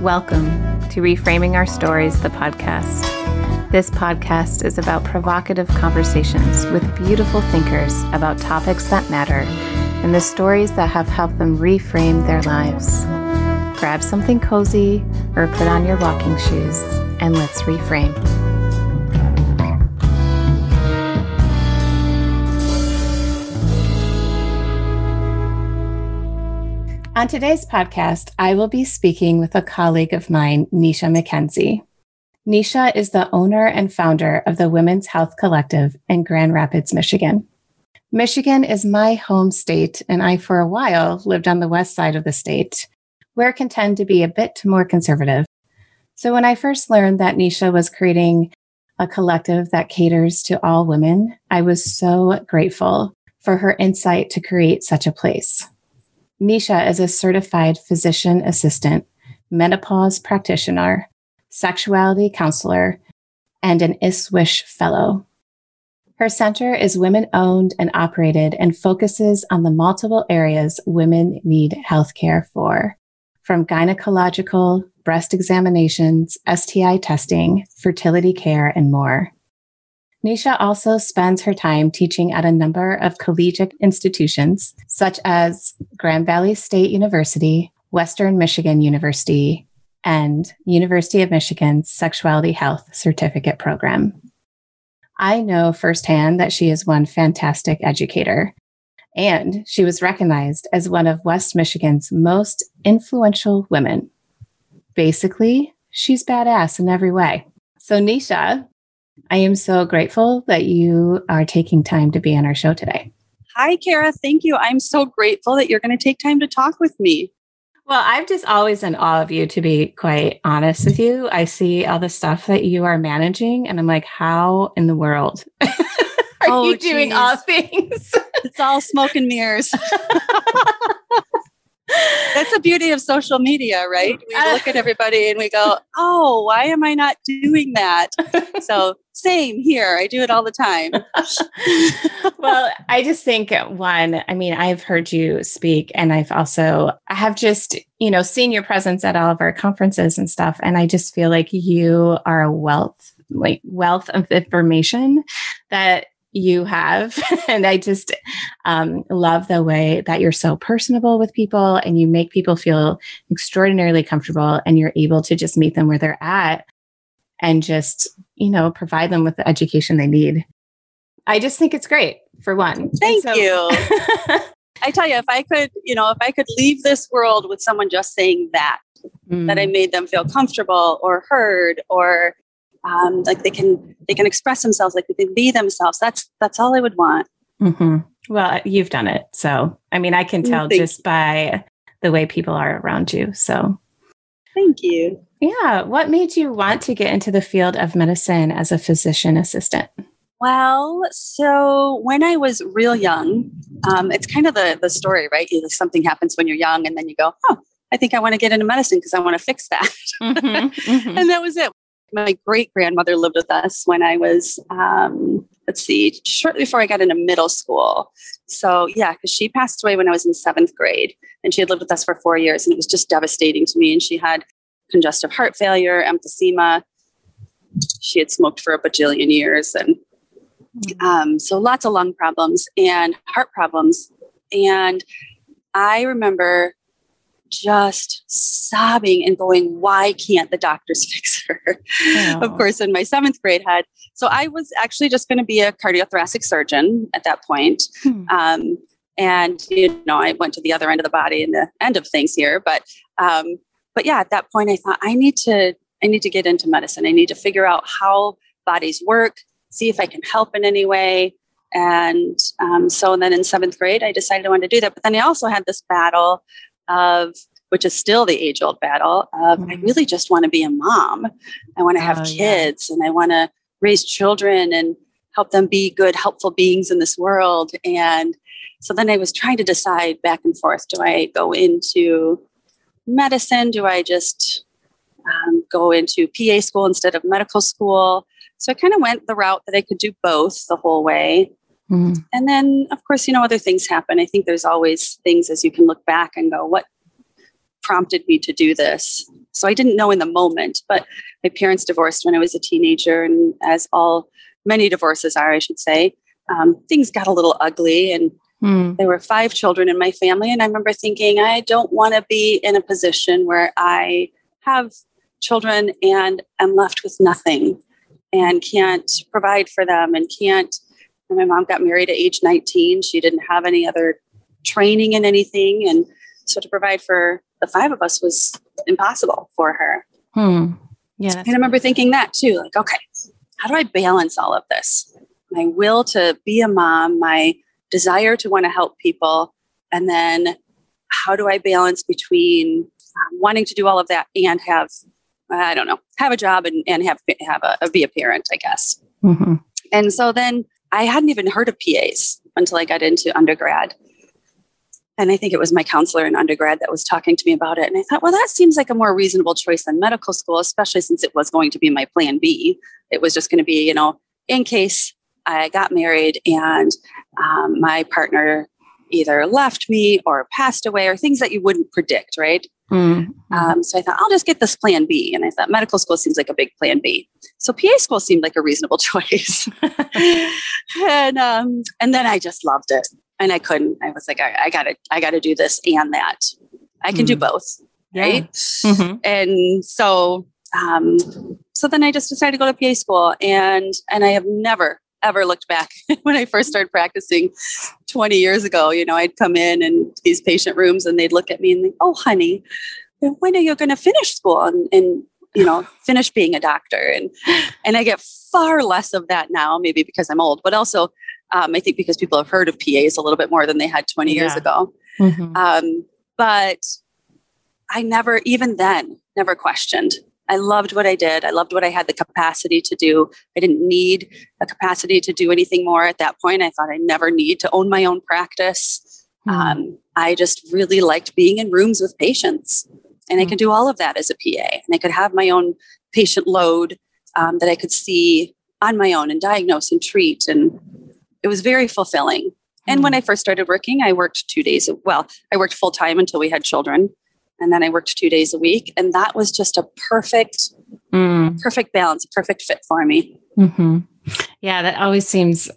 Welcome to Reframing Our Stories, the podcast. This podcast is about provocative conversations with beautiful thinkers about topics that matter and the stories that have helped them reframe their lives. Grab something cozy or put on your walking shoes and let's reframe. On today's podcast, I will be speaking with a colleague of mine, Nisha McKenzie. Nisha is the owner and founder of the Women's Health Collective in Grand Rapids, Michigan. Michigan is my home state, and I, for a while, lived on the west side of the state, where it can tend to be a bit more conservative. So when I first learned that Nisha was creating a collective that caters to all women, I was so grateful for her insight to create such a place. Nisha is a certified physician assistant, menopause practitioner, sexuality counselor, and an ISSWSH fellow. Her center is women owned and operated and focuses on the multiple areas women need healthcare for, from gynecological, breast examinations, STI testing, fertility care, and more. Nisha also spends her time teaching at a number of collegiate institutions, such as Grand Valley State University, Western Michigan University, and University of Michigan's Sexuality Health Certificate Program. I know firsthand that she is one fantastic educator, and she was recognized as one of West Michigan's most influential women. Basically, she's badass in every way. So, Nisha, I am so grateful that you are taking time to be on our show today. Hi, Kara. Thank you. I'm so grateful that you're going to take time to talk with me. Well, I'm just always in awe of you, to be quite honest with you. I see all the stuff that you are managing, and I'm like, how in the world are oh, you geez. doing all things? it's all smoke and mirrors. That's the beauty of social media, right? We look at everybody and we go, oh, why am I not doing that? So, same here. I do it all the time. well, I just think one, I mean, I've heard you speak and I've also, I have just, you know, seen your presence at all of our conferences and stuff. And I just feel like you are a wealth like wealth of information that you have. and I just um, love the way that you're so personable with people and you make people feel extraordinarily comfortable and you're able to just meet them where they're at and just, you know, provide them with the education they need. I just think it's great for one. Thank so- you. I tell you, if I could, you know, if I could leave this world with someone just saying that, mm. that I mm. made them feel comfortable or heard or um, like they can they can express themselves like they can be themselves. That's that's all i would want. Mm-hmm. well you've done it. So i mean i can tell thank just you. by the way people are around you. So thank you. Yeah. What made you want to get into the field of medicine as a physician assistant? Well, so when I was real young, um, it's kind of the the story, right? something happens when you're young, and then you go, "Oh, I think I want to get into medicine because I want to fix that," mm-hmm, mm-hmm. and that was it my great grandmother lived with us when I was, um, let's see, shortly before I got into middle school. So, yeah, because she passed away when I was in seventh grade and she had lived with us for four years and it was just devastating to me. And she had congestive heart failure, emphysema. She had smoked for a bajillion years. And mm. um, so lots of lung problems and heart problems. And I remember just sobbing and going, why can't the doctors fix her? Oh. Of course, in my seventh grade had. So I was actually just going to be a cardiothoracic surgeon at that point. Hmm. Um, and, you know, I went to the other end of the body and the end of things here. But, um, but yeah, at that point I thought I need to, I need to get into medicine. I need to figure out how bodies work, see if I can help in any way. And um, so then in seventh grade, I decided I wanted to do that. But then I also had this battle of which is still the age old battle of mm-hmm. I really just want to be a mom. I want to have oh, kids yeah. and I want to raise children and help them be good, helpful beings in this world. And so then I was trying to decide back and forth do I go into medicine? Do I just um, go into PA school instead of medical school? So I kind of went the route that I could do both the whole way. Mm. And then, of course, you know, other things happen. I think there's always things as you can look back and go, what prompted me to do this. So I didn't know in the moment, but my parents divorced when I was a teenager, and as all many divorces are, I should say, um, things got a little ugly, and hmm. there were five children in my family. And I remember thinking, I don't want to be in a position where I have children and am left with nothing and can't provide for them and can't. And my mom got married at age 19. She didn't have any other training in anything. And so to provide for the five of us was impossible for her. Hmm. Yeah. And I remember thinking that too like, okay, how do I balance all of this? My will to be a mom, my desire to want to help people, and then how do I balance between um, wanting to do all of that and have, I don't know, have a job and, and have, have a, be a parent, I guess. Mm-hmm. And so then I hadn't even heard of PAs until I got into undergrad. And I think it was my counselor in undergrad that was talking to me about it. And I thought, well, that seems like a more reasonable choice than medical school, especially since it was going to be my plan B. It was just going to be, you know, in case I got married and um, my partner either left me or passed away or things that you wouldn't predict, right? Mm-hmm. Um, so I thought, I'll just get this plan B. And I thought medical school seems like a big plan B. So PA school seemed like a reasonable choice. and, um, and then I just loved it and I couldn't. I was like, I, I gotta, I gotta do this and that. I can mm. do both, right? Yeah. Mm-hmm. And so, um, so then I just decided to go to PA school, and and I have never ever looked back when I first started practicing 20 years ago. You know, I'd come in and these patient rooms, and they'd look at me and think, "Oh, honey, when are you going to finish school?" And, and you know finish being a doctor and and i get far less of that now maybe because i'm old but also um, I think because people have heard of PAs a little bit more than they had 20 yeah. years ago. Mm-hmm. Um, but I never, even then, never questioned. I loved what I did. I loved what I had the capacity to do. I didn't need a capacity to do anything more at that point. I thought I never need to own my own practice. Mm-hmm. Um, I just really liked being in rooms with patients. And mm-hmm. I could do all of that as a PA. And I could have my own patient load um, that I could see on my own and diagnose and treat and it was very fulfilling. And when hmm. I first started working, I worked two days. Well, I worked full time until we had children, and then I worked two days a week, and that was just a perfect, mm. perfect balance, perfect fit for me. Mm-hmm. Yeah, that always seems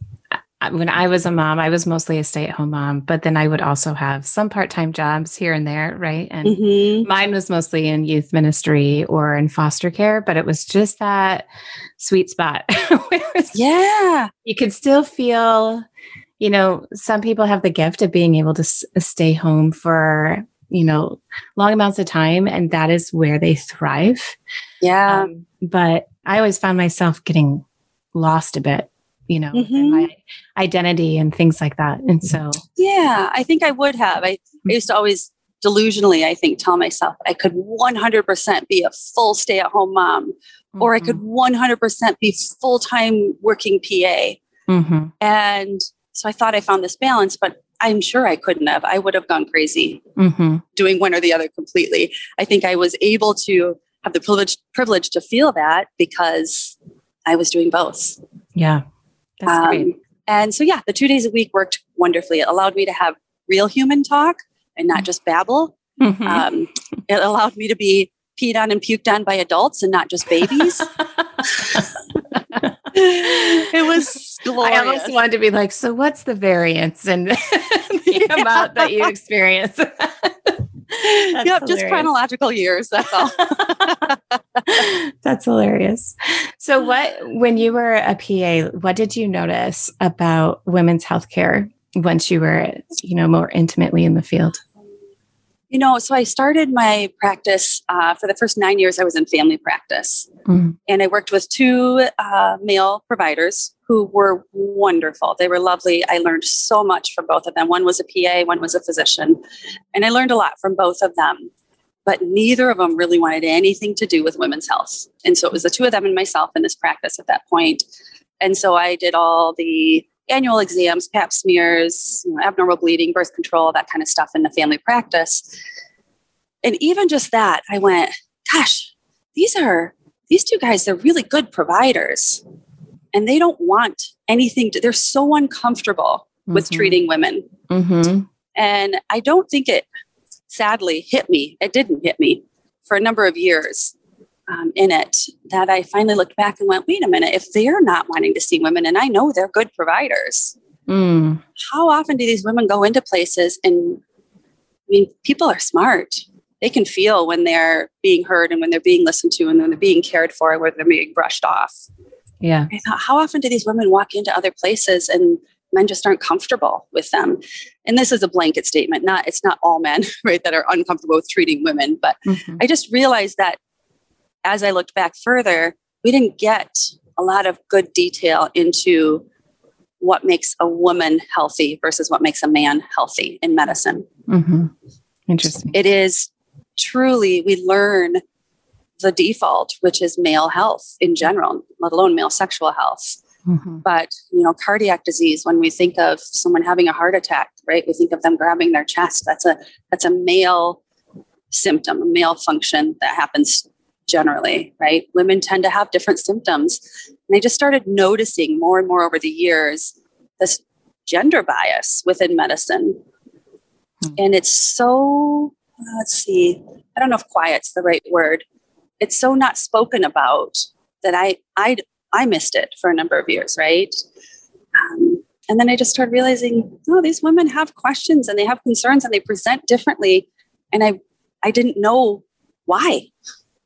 when I was a mom, I was mostly a stay at home mom, but then I would also have some part time jobs here and there, right? And mm-hmm. mine was mostly in youth ministry or in foster care, but it was just that sweet spot. yeah. You could still feel, you know, some people have the gift of being able to s- stay home for, you know, long amounts of time, and that is where they thrive. Yeah. Um, but I always found myself getting lost a bit you know, mm-hmm. my identity and things like that. And so, yeah, I think I would have. I, I used to always delusionally, I think, tell myself I could 100% be a full stay at home mom, mm-hmm. or I could 100% mm-hmm. be full time working PA. Mm-hmm. And so I thought I found this balance, but I'm sure I couldn't have. I would have gone crazy mm-hmm. doing one or the other completely. I think I was able to have the privilege privilege to feel that because I was doing both. Yeah. That's um, great. and so, yeah, the two days a week worked wonderfully. It allowed me to have real human talk and not just babble. Mm-hmm. Um, it allowed me to be peed on and puked on by adults and not just babies. it was glorious. I almost wanted to be like, so what's the variance and the yeah. amount that you experience? Yep, hilarious. just chronological years. That's all. that's hilarious. So, what, when you were a PA, what did you notice about women's healthcare once you were, you know, more intimately in the field? You know, so I started my practice uh, for the first nine years. I was in family practice, mm. and I worked with two uh, male providers who were wonderful. They were lovely. I learned so much from both of them. One was a PA, one was a physician, and I learned a lot from both of them. But neither of them really wanted anything to do with women's health, and so it was the two of them and myself in this practice at that point. And so I did all the annual exams, pap smears, you know, abnormal bleeding, birth control, that kind of stuff in the family practice. And even just that, I went, gosh, these are these two guys, they're really good providers. And they don't want anything to, they're so uncomfortable mm-hmm. with treating women. Mm-hmm. And I don't think it sadly hit me. It didn't hit me for a number of years um, in it that I finally looked back and went, wait a minute, if they're not wanting to see women, and I know they're good providers, mm. how often do these women go into places and I mean, people are smart. They can feel when they're being heard and when they're being listened to and when they're being cared for, where they're being brushed off. Yeah. I thought, how often do these women walk into other places and men just aren't comfortable with them? And this is a blanket statement. Not it's not all men, right, that are uncomfortable with treating women. But mm-hmm. I just realized that as I looked back further, we didn't get a lot of good detail into what makes a woman healthy versus what makes a man healthy in medicine. Mm-hmm. Interesting. It is truly, we learn the default, which is male health in general, let alone male sexual health. Mm-hmm. But you know, cardiac disease. When we think of someone having a heart attack, right? We think of them grabbing their chest. That's a that's a male symptom, a male function that happens generally, right? Women tend to have different symptoms. And I just started noticing more and more over the years this gender bias within medicine. Hmm. And it's so, let's see, I don't know if quiet's the right word. It's so not spoken about that I, I, I missed it for a number of years, right? Um, and then I just started realizing, oh, these women have questions and they have concerns and they present differently. And I, I didn't know why.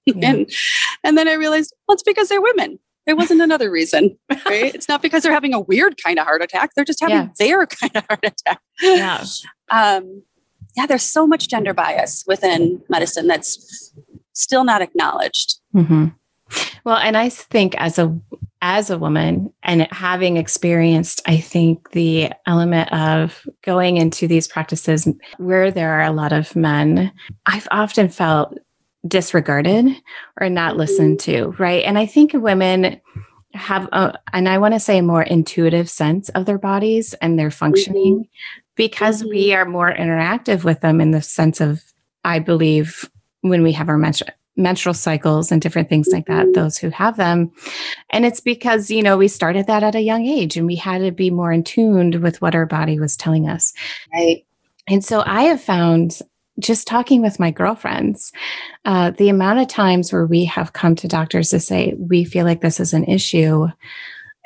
Yeah. and, and then I realized, well, it's because they're women. There wasn't another reason, right? it's not because they're having a weird kind of heart attack. They're just having yeah. their kind of heart attack. Yeah. Um, yeah, there's so much gender bias within medicine that's still not acknowledged. Mm-hmm. Well, and I think as a as a woman and having experienced, I think the element of going into these practices where there are a lot of men, I've often felt disregarded or not mm-hmm. listened to, right? And I think women have a, and I want to say a more intuitive sense of their bodies and their functioning mm-hmm. because mm-hmm. we are more interactive with them in the sense of I believe when we have our menstrual menstrual cycles and different things like that mm-hmm. those who have them and it's because you know we started that at a young age and we had to be more in tuned with what our body was telling us right and so i have found just talking with my girlfriends, uh, the amount of times where we have come to doctors to say, we feel like this is an issue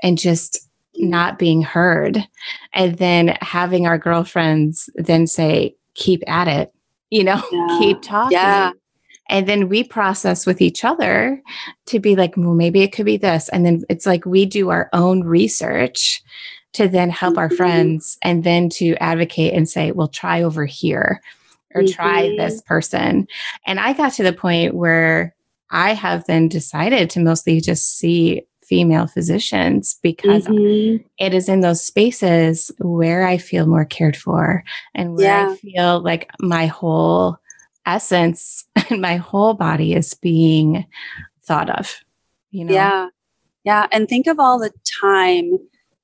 and just not being heard. And then having our girlfriends then say, keep at it, you know, yeah. keep talking. Yeah. And then we process with each other to be like, well, maybe it could be this. And then it's like we do our own research to then help our mm-hmm. friends and then to advocate and say, well, try over here or mm-hmm. try this person. And I got to the point where I have then decided to mostly just see female physicians because mm-hmm. it is in those spaces where I feel more cared for and where yeah. I feel like my whole essence and my whole body is being thought of. You know? Yeah. Yeah. And think of all the time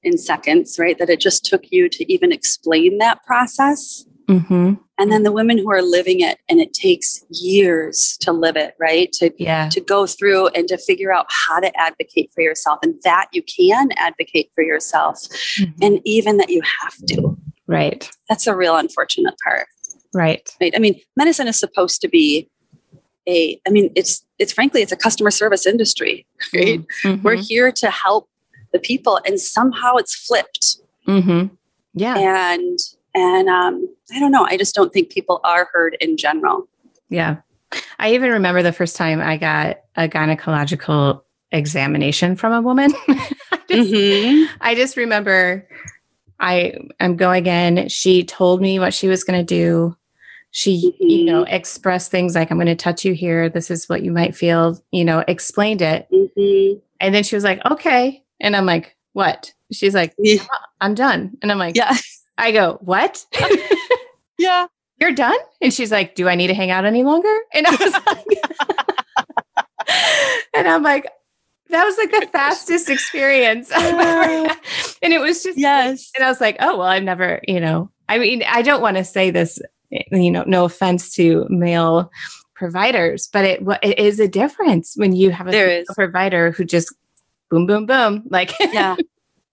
in seconds, right? That it just took you to even explain that process. Mm-hmm. And then the women who are living it, and it takes years to live it, right? To yeah. to go through and to figure out how to advocate for yourself, and that you can advocate for yourself, mm-hmm. and even that you have to. Right. That's a real unfortunate part. Right. Right. I mean, medicine is supposed to be a. I mean, it's it's frankly it's a customer service industry, right? Mm-hmm. We're here to help the people, and somehow it's flipped. Mm-hmm. Yeah. And and um, I don't know. I just don't think people are heard in general. Yeah. I even remember the first time I got a gynecological examination from a woman. I, just, mm-hmm. I just remember I am going in. She told me what she was going to do. She, mm-hmm. you know, expressed things like, I'm going to touch you here. This is what you might feel, you know, explained it. Mm-hmm. And then she was like, okay. And I'm like, what? She's like, yeah. I'm done. And I'm like, yeah. I go, what? yeah. You're done? And she's like, do I need to hang out any longer? And I was like, and I'm like, that was like the fastest experience and it was just yes and i was like oh well i've never you know i mean i don't want to say this eh, you know no offense to male providers but it it is a difference when you have a provider who just boom boom boom like yeah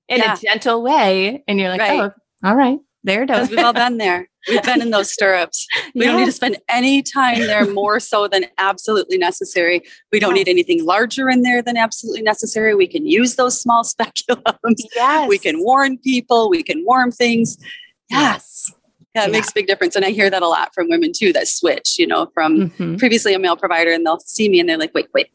in yeah. a gentle way and you're like oh, right. oh all right. there to we've all been there. We've been in those stirrups. We yes. don't need to spend any time there more so than absolutely necessary. We don't yes. need anything larger in there than absolutely necessary. We can use those small speculums. Yes. We can warn people. We can warm things. Yes. Yeah, it yeah. makes a big difference. And I hear that a lot from women too that switch, you know, from mm-hmm. previously a male provider and they'll see me and they're like, wait, wait,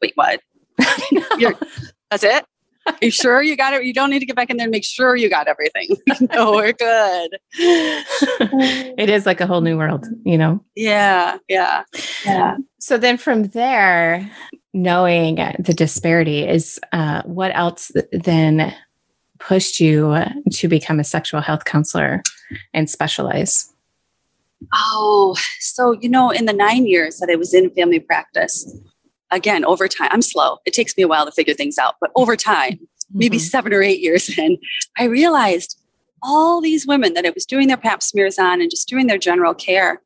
wait, what? that's it? Are you sure you got it? You don't need to get back in there and make sure you got everything. no, we're good. it is like a whole new world, you know? Yeah, yeah, yeah. So then from there, knowing the disparity is uh, what else then pushed you to become a sexual health counselor and specialize? Oh, so, you know, in the nine years that I was in family practice, again, over time, I'm slow. It takes me a while to figure things out, but over time, mm-hmm. maybe seven or eight years in, I realized all these women that I was doing their pap smears on and just doing their general care,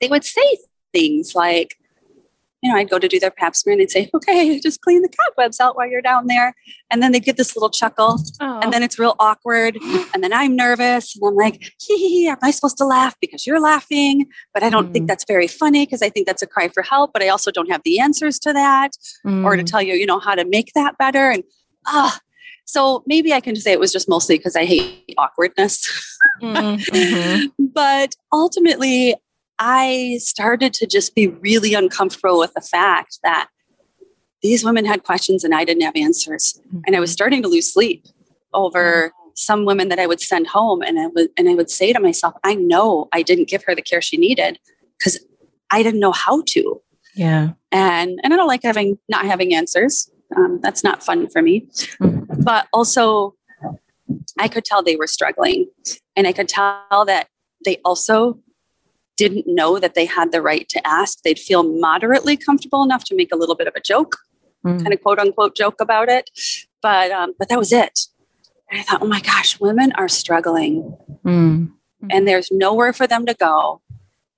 they would say things like, you know, I'd go to do their pap smear and they'd say, okay, just clean the cobwebs out while you're down there. And then they get this little chuckle oh. and then it's real awkward. And then I'm nervous and I'm like, hee hee hee, am I supposed to laugh because you're laughing? But I don't mm. think that's very funny because I think that's a cry for help, but I also don't have the answers to that mm. or to mm. tell you, you know, how to make that better. And ah, so maybe I can say it was just mostly because I hate awkwardness. mm-hmm. But ultimately, I started to just be really uncomfortable with the fact that these women had questions and I didn't have answers. Mm-hmm. And I was starting to lose sleep over mm-hmm. some women that I would send home and I would and I would say to myself, I know I didn't give her the care she needed because I didn't know how to. Yeah. And and I don't like having not having answers. Um, that's not fun for me. Mm-hmm. But also I could tell they were struggling. And I could tell that they also didn't know that they had the right to ask. They'd feel moderately comfortable enough to make a little bit of a joke, mm. kind of quote unquote joke about it. But um, but that was it. And I thought, oh my gosh, women are struggling, mm. and there's nowhere for them to go.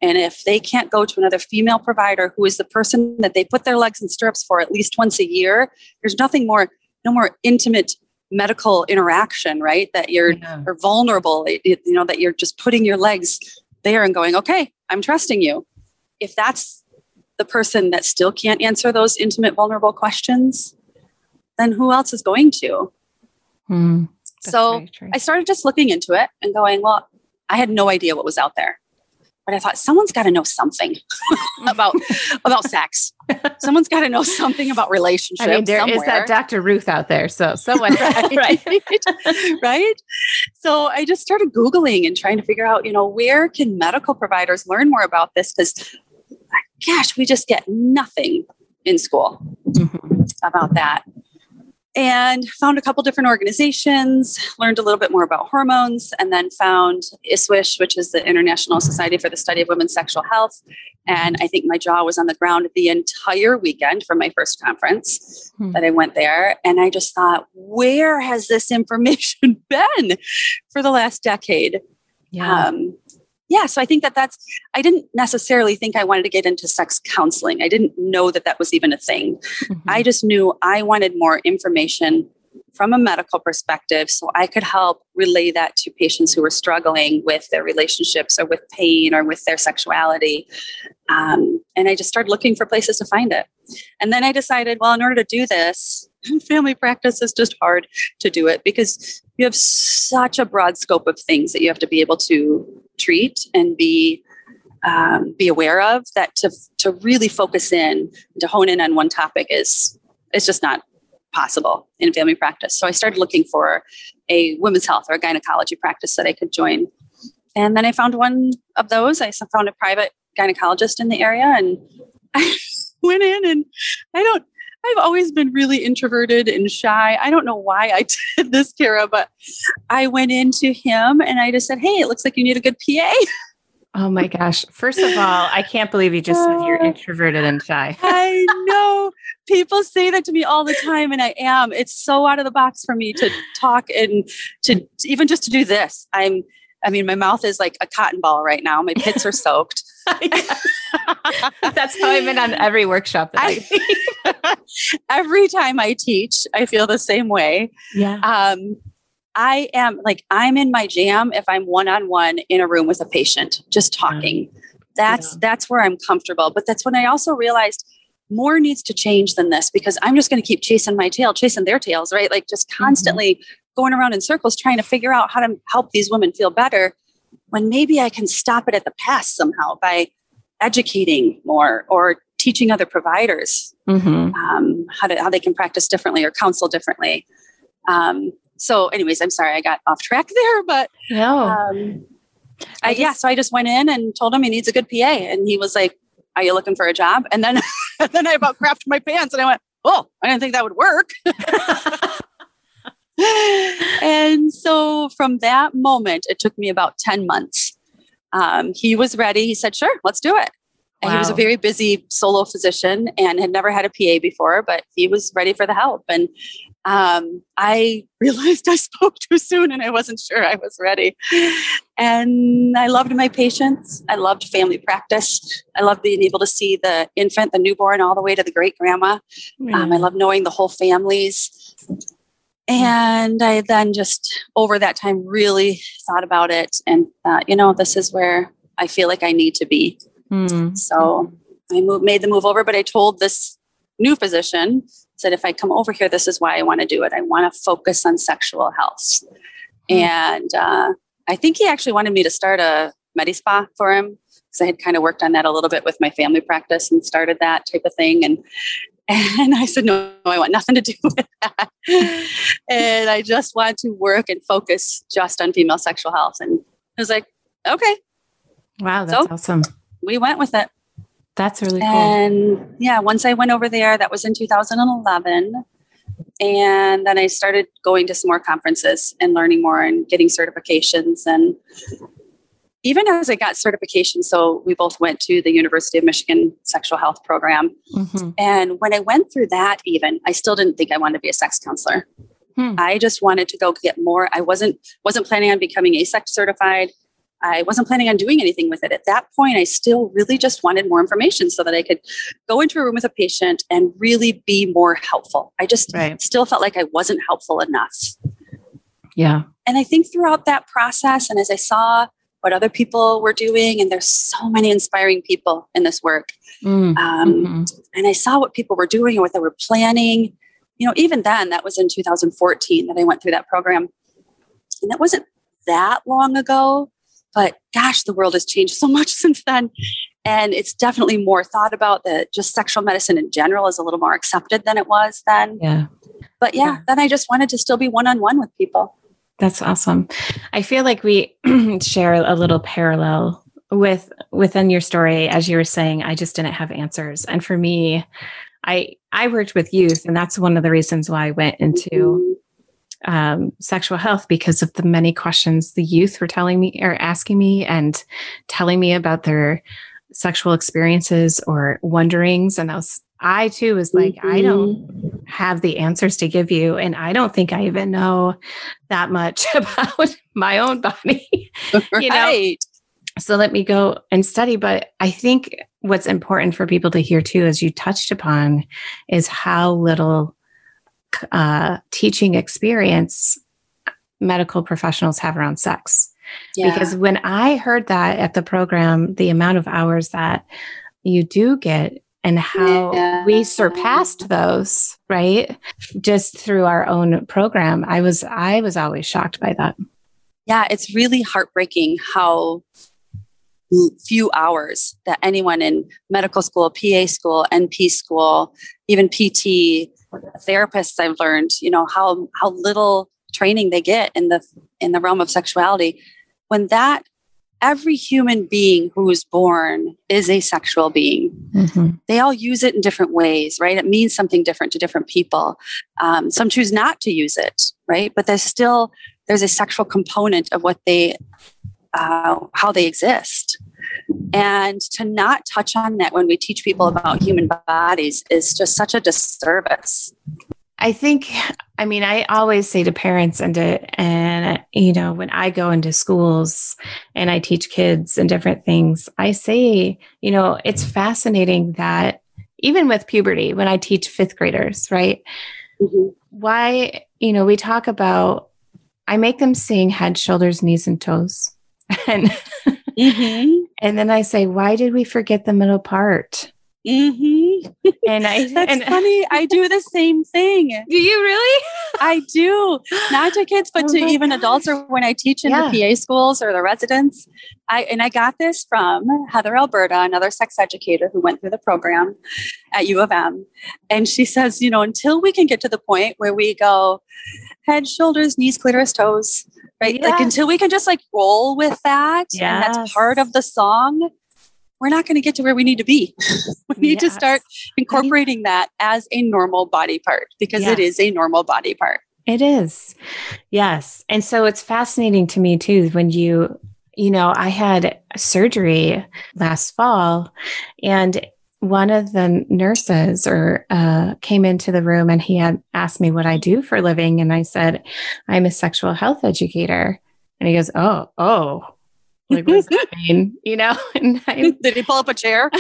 And if they can't go to another female provider who is the person that they put their legs in stirrups for at least once a year, there's nothing more, no more intimate medical interaction, right? That you're, yeah. you're vulnerable, it, you know, that you're just putting your legs there and going, okay, I'm trusting you. If that's the person that still can't answer those intimate, vulnerable questions, then who else is going to? Mm, so I started just looking into it and going, well, I had no idea what was out there but I thought someone's got to know something about about sex. Someone's got to know something about relationships. I mean, there somewhere. is that Dr. Ruth out there, so someone right, right, right. So I just started googling and trying to figure out, you know, where can medical providers learn more about this? Because, gosh, we just get nothing in school mm-hmm. about that and found a couple different organizations, learned a little bit more about hormones, and then found ISSWSH, which is the International Society for the Study of Women's Sexual Health. And I think my jaw was on the ground the entire weekend for my first conference hmm. that I went there. And I just thought, where has this information been for the last decade? Yeah. Um, yeah, so I think that that's, I didn't necessarily think I wanted to get into sex counseling. I didn't know that that was even a thing. Mm-hmm. I just knew I wanted more information from a medical perspective so I could help relay that to patients who were struggling with their relationships or with pain or with their sexuality. Um, and I just started looking for places to find it. And then I decided, well, in order to do this, family practice is just hard to do it because you have such a broad scope of things that you have to be able to treat and be um, be aware of that to to really focus in to hone in on one topic is is just not possible in family practice. So I started looking for a women's health or a gynecology practice that I could join. And then I found one of those. I found a private gynecologist in the area and I went in and I don't I've always been really introverted and shy. I don't know why I did this, Kara, but I went into him and I just said, Hey, it looks like you need a good PA. Oh my gosh. First of all, I can't believe you just said you're uh, introverted and shy. I know. People say that to me all the time, and I am. It's so out of the box for me to talk and to even just to do this. I'm, I mean, my mouth is like a cotton ball right now. My pits are soaked. That's how I've been on every workshop that I, every time I teach, I feel the same way. Yeah. Um, I am like, I'm in my jam if I'm one on one in a room with a patient, just talking. That's yeah. that's where I'm comfortable. But that's when I also realized more needs to change than this because I'm just going to keep chasing my tail, chasing their tails, right? Like just mm-hmm. constantly mm-hmm. going around in circles trying to figure out how to help these women feel better when maybe I can stop it at the pass somehow by educating more or teaching other providers mm-hmm. um, how to how they can practice differently or counsel differently. Um, so, anyways, I'm sorry I got off track there, but no. Um, I, just, yeah, so I just went in and told him he needs a good PA, and he was like, "Are you looking for a job?" And then, and then I about crapped my pants, and I went, "Oh, I didn't think that would work." and so from that moment, it took me about ten months. Um, he was ready. He said, "Sure, let's do it." And wow. he was a very busy solo physician and had never had a PA before, but he was ready for the help. And um, I realized I spoke too soon and I wasn't sure I was ready. And I loved my patients. I loved family practice. I loved being able to see the infant, the newborn, all the way to the great grandma. Mm. Um, I love knowing the whole families. And I then just over that time really thought about it and thought, you know, this is where I feel like I need to be. Mm. So I moved, made the move over, but I told this new physician said, if I come over here, this is why I want to do it. I want to focus on sexual health. Mm. And uh, I think he actually wanted me to start a Medi Spa for him because I had kind of worked on that a little bit with my family practice and started that type of thing. And and I said, no, I want nothing to do with that. and I just want to work and focus just on female sexual health. And I was like, okay. Wow, that's so awesome. We went with it. That's really cool. And yeah, once I went over there, that was in 2011. And then I started going to some more conferences and learning more and getting certifications. And even as I got certification, so we both went to the University of Michigan sexual health program. Mm-hmm. And when I went through that, even I still didn't think I wanted to be a sex counselor. Hmm. I just wanted to go get more. I wasn't wasn't planning on becoming AASECT certified. I wasn't planning on doing anything with it. At that point, I still really just wanted more information so that I could go into a room with a patient and really be more helpful. I just right. still felt like I wasn't helpful enough. Yeah. And I think throughout that process, and as I saw what other people were doing, and there's so many inspiring people in this work. Mm, um, mm-hmm. And I saw what people were doing and what they were planning. You know, even then, that was in 2014 that I went through that program. And that wasn't that long ago. But gosh, the world has changed so much since then. And it's definitely more thought about that just sexual medicine in general is a little more accepted than it was then. Yeah. But yeah, yeah. then I just wanted to still be one on one with people. That's awesome. I feel like we share a little parallel with within your story as you were saying I just didn't have answers. And for me, I I worked with youth and that's one of the reasons why I went into um, sexual health because of the many questions the youth were telling me or asking me and telling me about their sexual experiences or wonderings. And I was, I too was like, mm-hmm. I don't have the answers to give you. And I don't think I even know that much about my own body. you know? So let me go and study. But I think what's important for people to hear too, as you touched upon, is how little uh, teaching experience medical professionals have around sex. Yeah. Because when I heard that at the program, the amount of hours that you do get and how yeah. we surpassed those, right? Just through our own program. I was I was always shocked by that. Yeah, it's really heartbreaking how few hours that anyone in medical school, PA school, NP school, even PT therapists I've learned, you know, how how little training they get in the in the realm of sexuality. When that every human being who is born is a sexual being. Mm-hmm. They all use it in different ways, right? It means something different to different people. Um, some choose not to use it, right? But there's still there's a sexual component of what they uh, how they exist. And to not touch on that when we teach people about human bodies is just such a disservice. I think, I mean, I always say to parents and to, and, you know, when I go into schools and I teach kids and different things, I say, you know, it's fascinating that even with puberty, when I teach fifth graders, right? Mm-hmm. Why, you know, we talk about I make them sing head, shoulders, knees, and toes. and mm-hmm. and then I say, why did we forget the middle part? Mm-hmm. And I that's and, funny. I do the same thing. Do you really? I do. Not to kids, but oh to even gosh. adults or when I teach in yeah. the PA schools or the residents. I and I got this from Heather Alberta, another sex educator who went through the program at U of M. And she says, you know, until we can get to the point where we go head, shoulders, knees, clitoris, toes, right? Yes. Like until we can just like roll with that. Yes. And that's part of the song we're not going to get to where we need to be. we need yes. to start incorporating that as a normal body part because yes. it is a normal body part. It is. Yes. And so it's fascinating to me too when you, you know, I had surgery last fall and one of the nurses or uh, came into the room and he had asked me what I do for a living. And I said, I'm a sexual health educator. And he goes, Oh, oh, like, what does that mean? You know? And I, did he pull up a chair?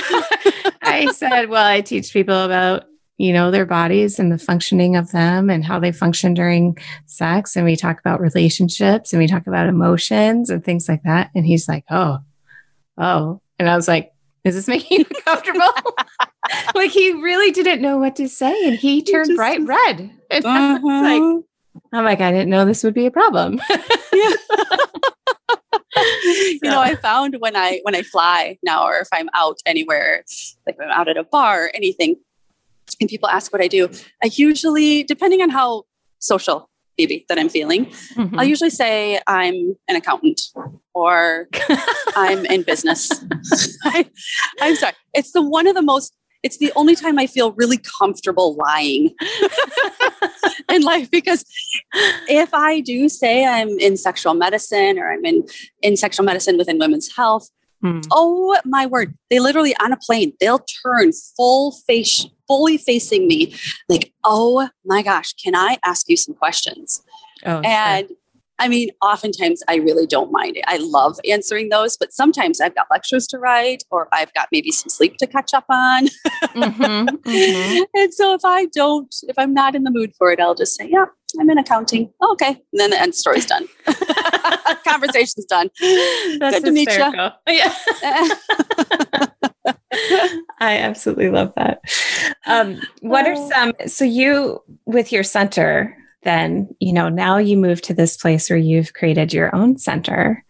I said, well, I teach people about, you know, their bodies and the functioning of them and how they function during sex. And we talk about relationships and we talk about emotions and things like that. And he's like, oh, oh. And I was like, is this making you comfortable? like he really didn't know what to say and he turned just, bright red. And uh-huh. I was like, uh-huh. I'm like, I didn't know this would be a problem. yeah. you know, I found when I when I fly now, or if I'm out anywhere, like I'm out at a bar, or anything, and people ask what I do, I usually, depending on how social maybe that I'm feeling, mm-hmm. I'll usually say I'm an accountant or I'm in business. I, I'm sorry. It's the one of the most it's the only time I feel really comfortable lying in life because if I do say I'm in sexual medicine or I'm in, in sexual medicine within women's health, hmm. oh my word, they literally on a plane, they'll turn full face, fully facing me, like, oh my gosh, can I ask you some questions? Oh, and sure. I mean, oftentimes I really don't mind it. I love answering those, but sometimes I've got lectures to write or I've got maybe some sleep to catch up on. mm-hmm, mm-hmm. And so if I don't, if I'm not in the mood for it, I'll just say, yeah, I'm in accounting. Oh, okay. And then the end story's done. Conversation's done. That's Good to meet you. Yeah. I absolutely love that. Um, what are oh. some, so you, with your center, then you know now you move to this place where you've created your own center.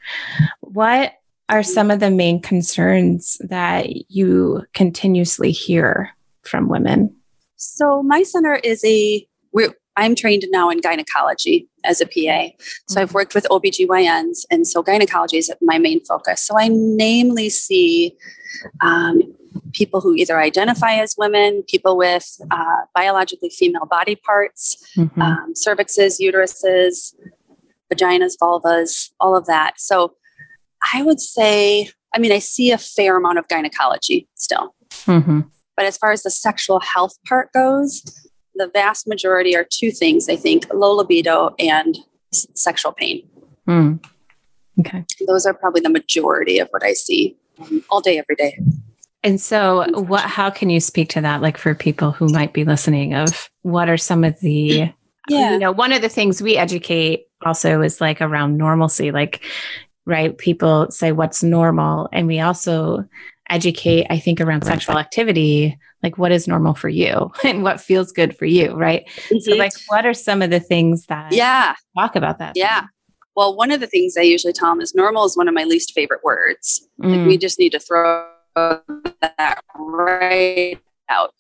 What are some of the main concerns that you continuously hear from women? So my center is a i'm trained now in gynecology as a pa so i've mm-hmm. worked with obgyns and so gynecology is my main focus. So i namely see um, people who either identify as women, people with uh, biologically female body parts, mm-hmm. um, cervixes, uteruses, vaginas, vulvas, all of that. So I would say, I mean, I see a fair amount of gynecology still. Mm-hmm. But as far as the sexual health part goes, the vast majority are two things, I think low libido and s- sexual pain. Mm. Okay. Those are probably the majority of what I see all day, every day. And so what how can you speak to that like for people who might be listening of what are some of the yeah. you know one of the things we educate also is like around normalcy like right? People say what's normal and we also educate i think around sexual activity like what is normal for you and what feels good for you right? Mm-hmm. so like what are some of the things that yeah. talk about that? Yeah. Well one of the things i usually tell them is normal is one of my least favorite words. Mm. like we just need to throw that right out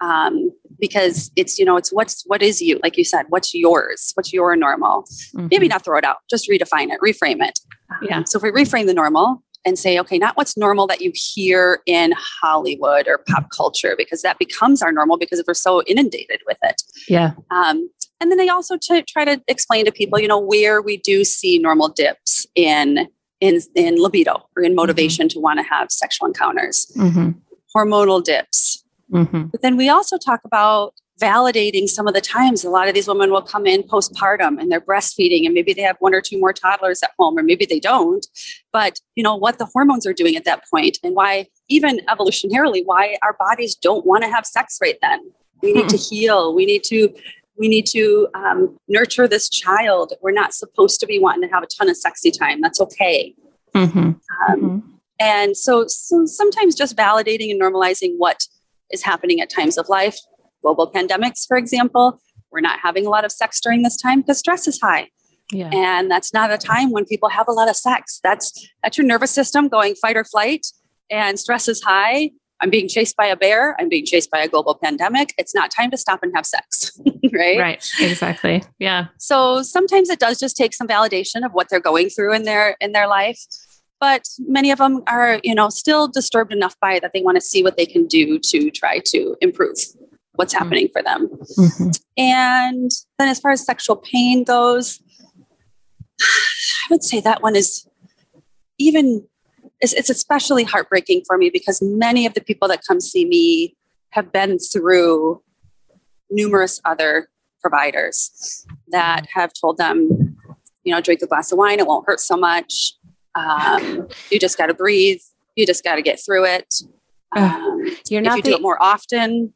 um, because it's you know it's what's what is you like you said what's yours what's your normal? Mm-hmm. maybe not throw it out just redefine it reframe it. Yeah. um, so if we reframe the normal and say okay not what's normal that you hear in hollywood or pop culture because that becomes our normal because we're so inundated with it. Yeah. Um, and then they also t- try to explain to people you know where we do see normal dips in in, in libido or in motivation mm-hmm. to want to have sexual encounters, mm-hmm. hormonal dips. Mm-hmm. But then we also talk about validating some of the times a lot of these women will come in postpartum and they're breastfeeding and maybe they have one or two more toddlers at home or maybe they don't but you know what the hormones are doing at that point and why even evolutionarily why our bodies don't want to have sex right then we need to hmm. heal we need to we need to um, nurture this child. We're not supposed to be wanting to have a ton of sexy time. That's okay. Mm-hmm. Um, mm-hmm. And so, so sometimes just validating and normalizing what is happening at times of life, global pandemics, for example, we're not having a lot of sex during this time because stress is high. Yeah. And that's not a time when people have a lot of sex. That's that's your nervous system going fight or flight and stress is high. I'm being chased by a bear. I'm being chased by a global pandemic. It's not time to stop and have sex, right? Right. Exactly. Yeah. So sometimes it does just take some validation of what they're going through in their in their life, but many of them are, you know, still disturbed enough by it that they want to see what they can do to try to improve what's mm-hmm. happening for them. Mm-hmm. And then as far as sexual pain goes, I would say that one is even it's, it's especially heartbreaking for me because many of the people that come see me have been through numerous other providers that have told them, you know, drink a glass of wine, it won't hurt so much. Um, you just got to breathe. You just got to get through it. Um, You're not if you the, do it more often.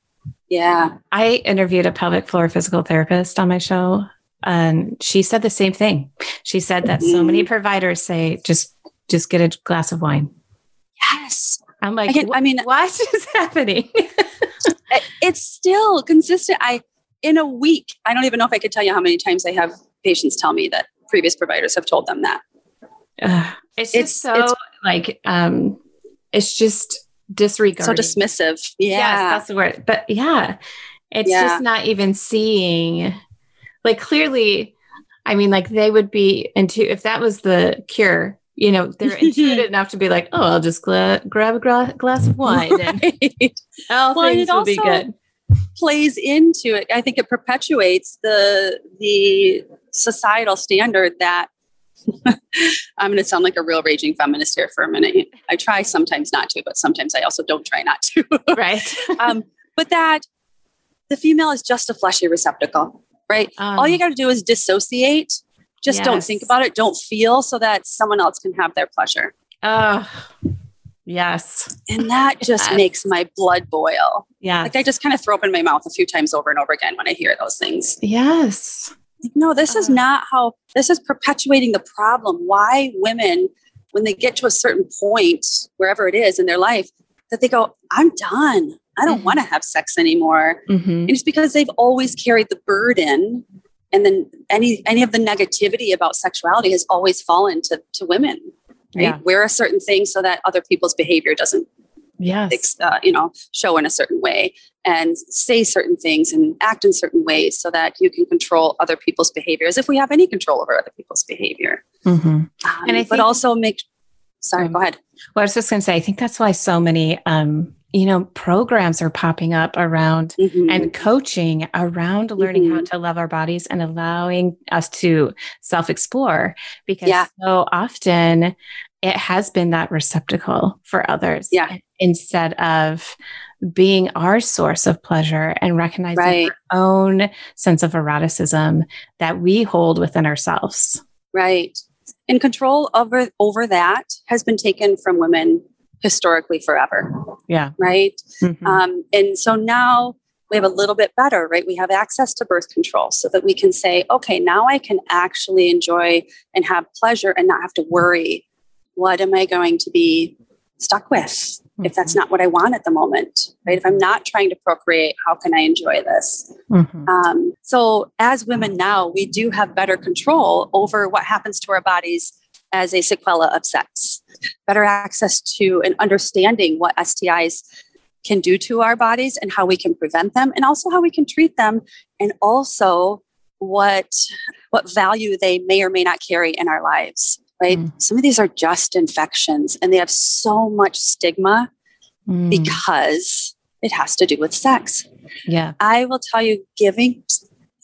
Yeah. I interviewed a pelvic floor physical therapist on my show, and she said the same thing. She said that mm-hmm. so many mm-hmm. providers say, just just get a glass of wine. Yes. I'm like, I, I mean, what is happening? it's still consistent. I, in a week, I don't even know if I could tell you how many times I have patients tell me that previous providers have told them that. Uh, it's just it's, so it's, like, um, it's just disregard. So dismissive. Yeah. Yes, that's the word. But yeah, it's yeah. just not even seeing, like, clearly, I mean, like they would be into, if that was the cure, you know, they're intuitive enough to be like, oh, I'll just gla- grab a gra- glass of wine and all well, things will be good. Plays into it. I think it perpetuates the the societal standard that I'm going to sound like a real raging feminist here for a minute. I try sometimes not to, but sometimes I also don't try not to. right. um, but that the female is just a fleshy receptacle, right? Um, All you got to do is dissociate just yes. don't think about it. Don't feel so that someone else can have their pleasure. Oh, yes. And that just yes. makes my blood boil. Yeah. Like I just kind of throw up in my mouth a few times over and over again when I hear those things. Yes. no, this uh. is not how, this is perpetuating the problem. Why women, when they get to a certain point, wherever it is in their life, that they go, I'm done. I don't mm-hmm. want to have sex anymore. Mm-hmm. And it's because they've always carried the burden and then any any of the negativity about sexuality has always fallen to to women right? Yeah. wear a certain thing so that other people's behavior doesn't yes. uh, you know show in a certain way. And say certain things and act in certain ways so that you can control other people's behavior as if we have any control over other people's behavior. Mm-hmm. um, and I think, but also make sorry um, go ahead. well i was just going to say i think that's why so many um, you know, programs are popping up around mm-hmm. and coaching around learning mm-hmm. how to love our bodies and allowing us to self explore because yeah. so often it has been that receptacle for others. Yeah. Instead of being our source of pleasure and recognizing right. our own sense of eroticism that we hold within ourselves. Right. And control over over that has been taken from women historically forever. Yeah. Right. Mm-hmm. Um, and so now we have a little bit better, right? We have access to birth control so that we can say, okay, now I can actually enjoy and have pleasure and not have to worry. What am I going to be stuck with mm-hmm. if that's mm-hmm. not what I want at the moment, right? If I'm not trying to procreate, how can I enjoy this? Mm-hmm. Um, so, as women now, we do have better control over what happens to our bodies as a sequela of sex, better access to and understanding what STIs can do to our bodies and how we can prevent them and also how we can treat them and also what what value they may or may not carry in our lives right mm. some of these are just infections and they have so much stigma mm. because it has to do with sex yeah i will tell you giving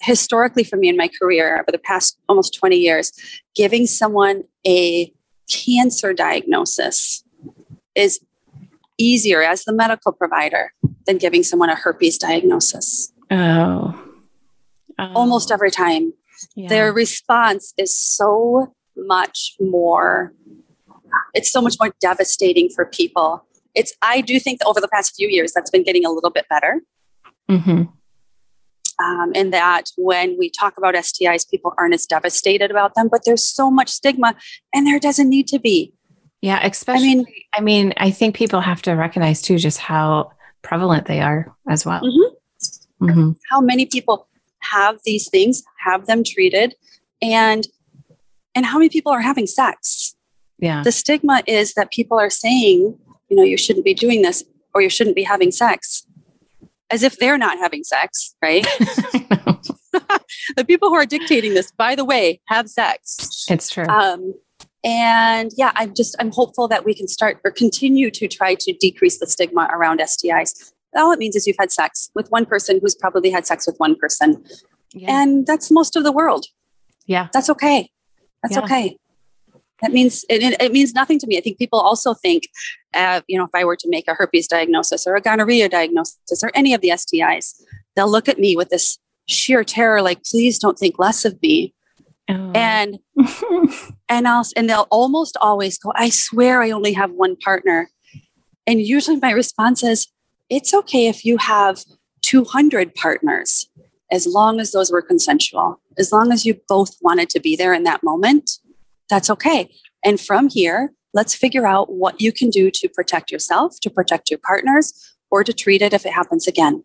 historically for me in my career over the past almost 20 years, giving someone a cancer diagnosis is easier as the medical provider than giving someone a herpes diagnosis. Oh. oh. Almost every time. Yeah. Their response is so much more, it's so much more devastating for people. It's, I do think over the past few years, that's been getting a little bit better. Mm-hmm. Um, in that when we talk about STIs, people aren't as devastated about them, but there's so much stigma and there doesn't need to be. Yeah, especially, I mean, I mean, I think people have to recognize too just how prevalent they are as well. Mm-hmm. Mm-hmm. How many people have these things, have them treated, and and how many people are having sex? Yeah. The stigma is that people are saying, you know, you shouldn't be doing this or you shouldn't be having sex as if they're not having sex, right? the people who are dictating this, by the way, have sex. It's true. Um, and yeah, I'm just I'm hopeful that we can start or continue to try to decrease the stigma around STIs. All it means is you've had sex with one person who's probably had sex with one person, yeah. and that's most of the world. Yeah, that's okay. That's yeah. okay. That means it, it, means nothing to me. I think people also think, uh, you know, if I were to make a herpes diagnosis or a gonorrhea diagnosis or any of the STIs, they'll look at me with this sheer terror, like, please don't think less of me. Oh. And and I'll and they'll almost always go, I swear I only have one partner. And usually my response is, it's okay if you have 200 partners, as long as those were consensual, as long as you both wanted to be there in that moment that's okay. And from here, let's figure out what you can do to protect yourself, to protect your partners, or to treat it if it happens again.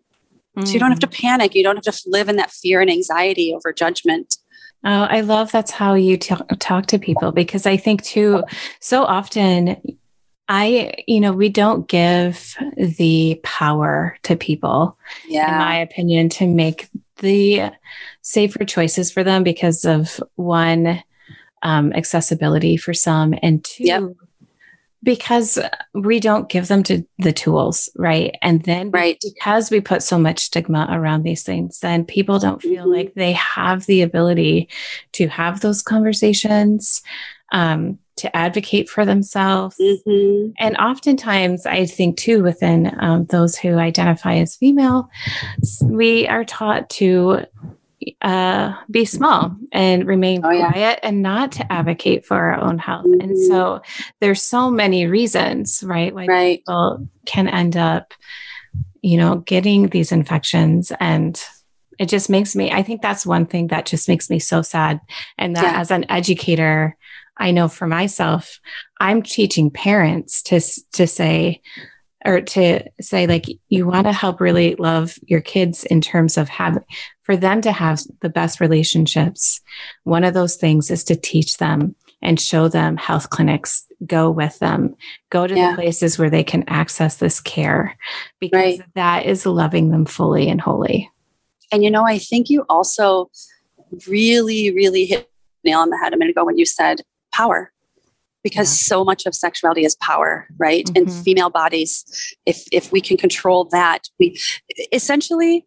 Mm-hmm. So you don't have to mm-hmm. panic. You don't have to live in that fear and anxiety over judgment. Oh, I love that's how you t- talk to people because I think too, so often I, you know, we don't give the power to people, yeah. in my opinion, to make the safer choices for them because of one, um, accessibility for some, and two, yep. because we don't give them to the tools, right? And then right. because we put so much stigma around these things, then people don't feel mm-hmm. like they have the ability to have those conversations. Um, to advocate for themselves. Mm-hmm. And oftentimes, I think too, within um, those who identify as female, we are taught to uh, be small and remain oh, quiet yeah. and not to advocate for our own health. Mm-hmm. And so there's so many reasons, right, why right. people can end up, you know, getting these infections and it just makes me i think that's one thing that just makes me so sad and that yeah. as an educator i know for myself i'm teaching parents to to say or to say like you want to help really love your kids in terms of having for them to have the best relationships one of those things is to teach them and show them health clinics go with them go to yeah. the places where they can access this care because right. that is loving them fully and wholly and you know i think you also really really hit nail on the head a minute ago when you said power because yeah. so much of sexuality is power right mm-hmm. in female bodies if if we can control that we essentially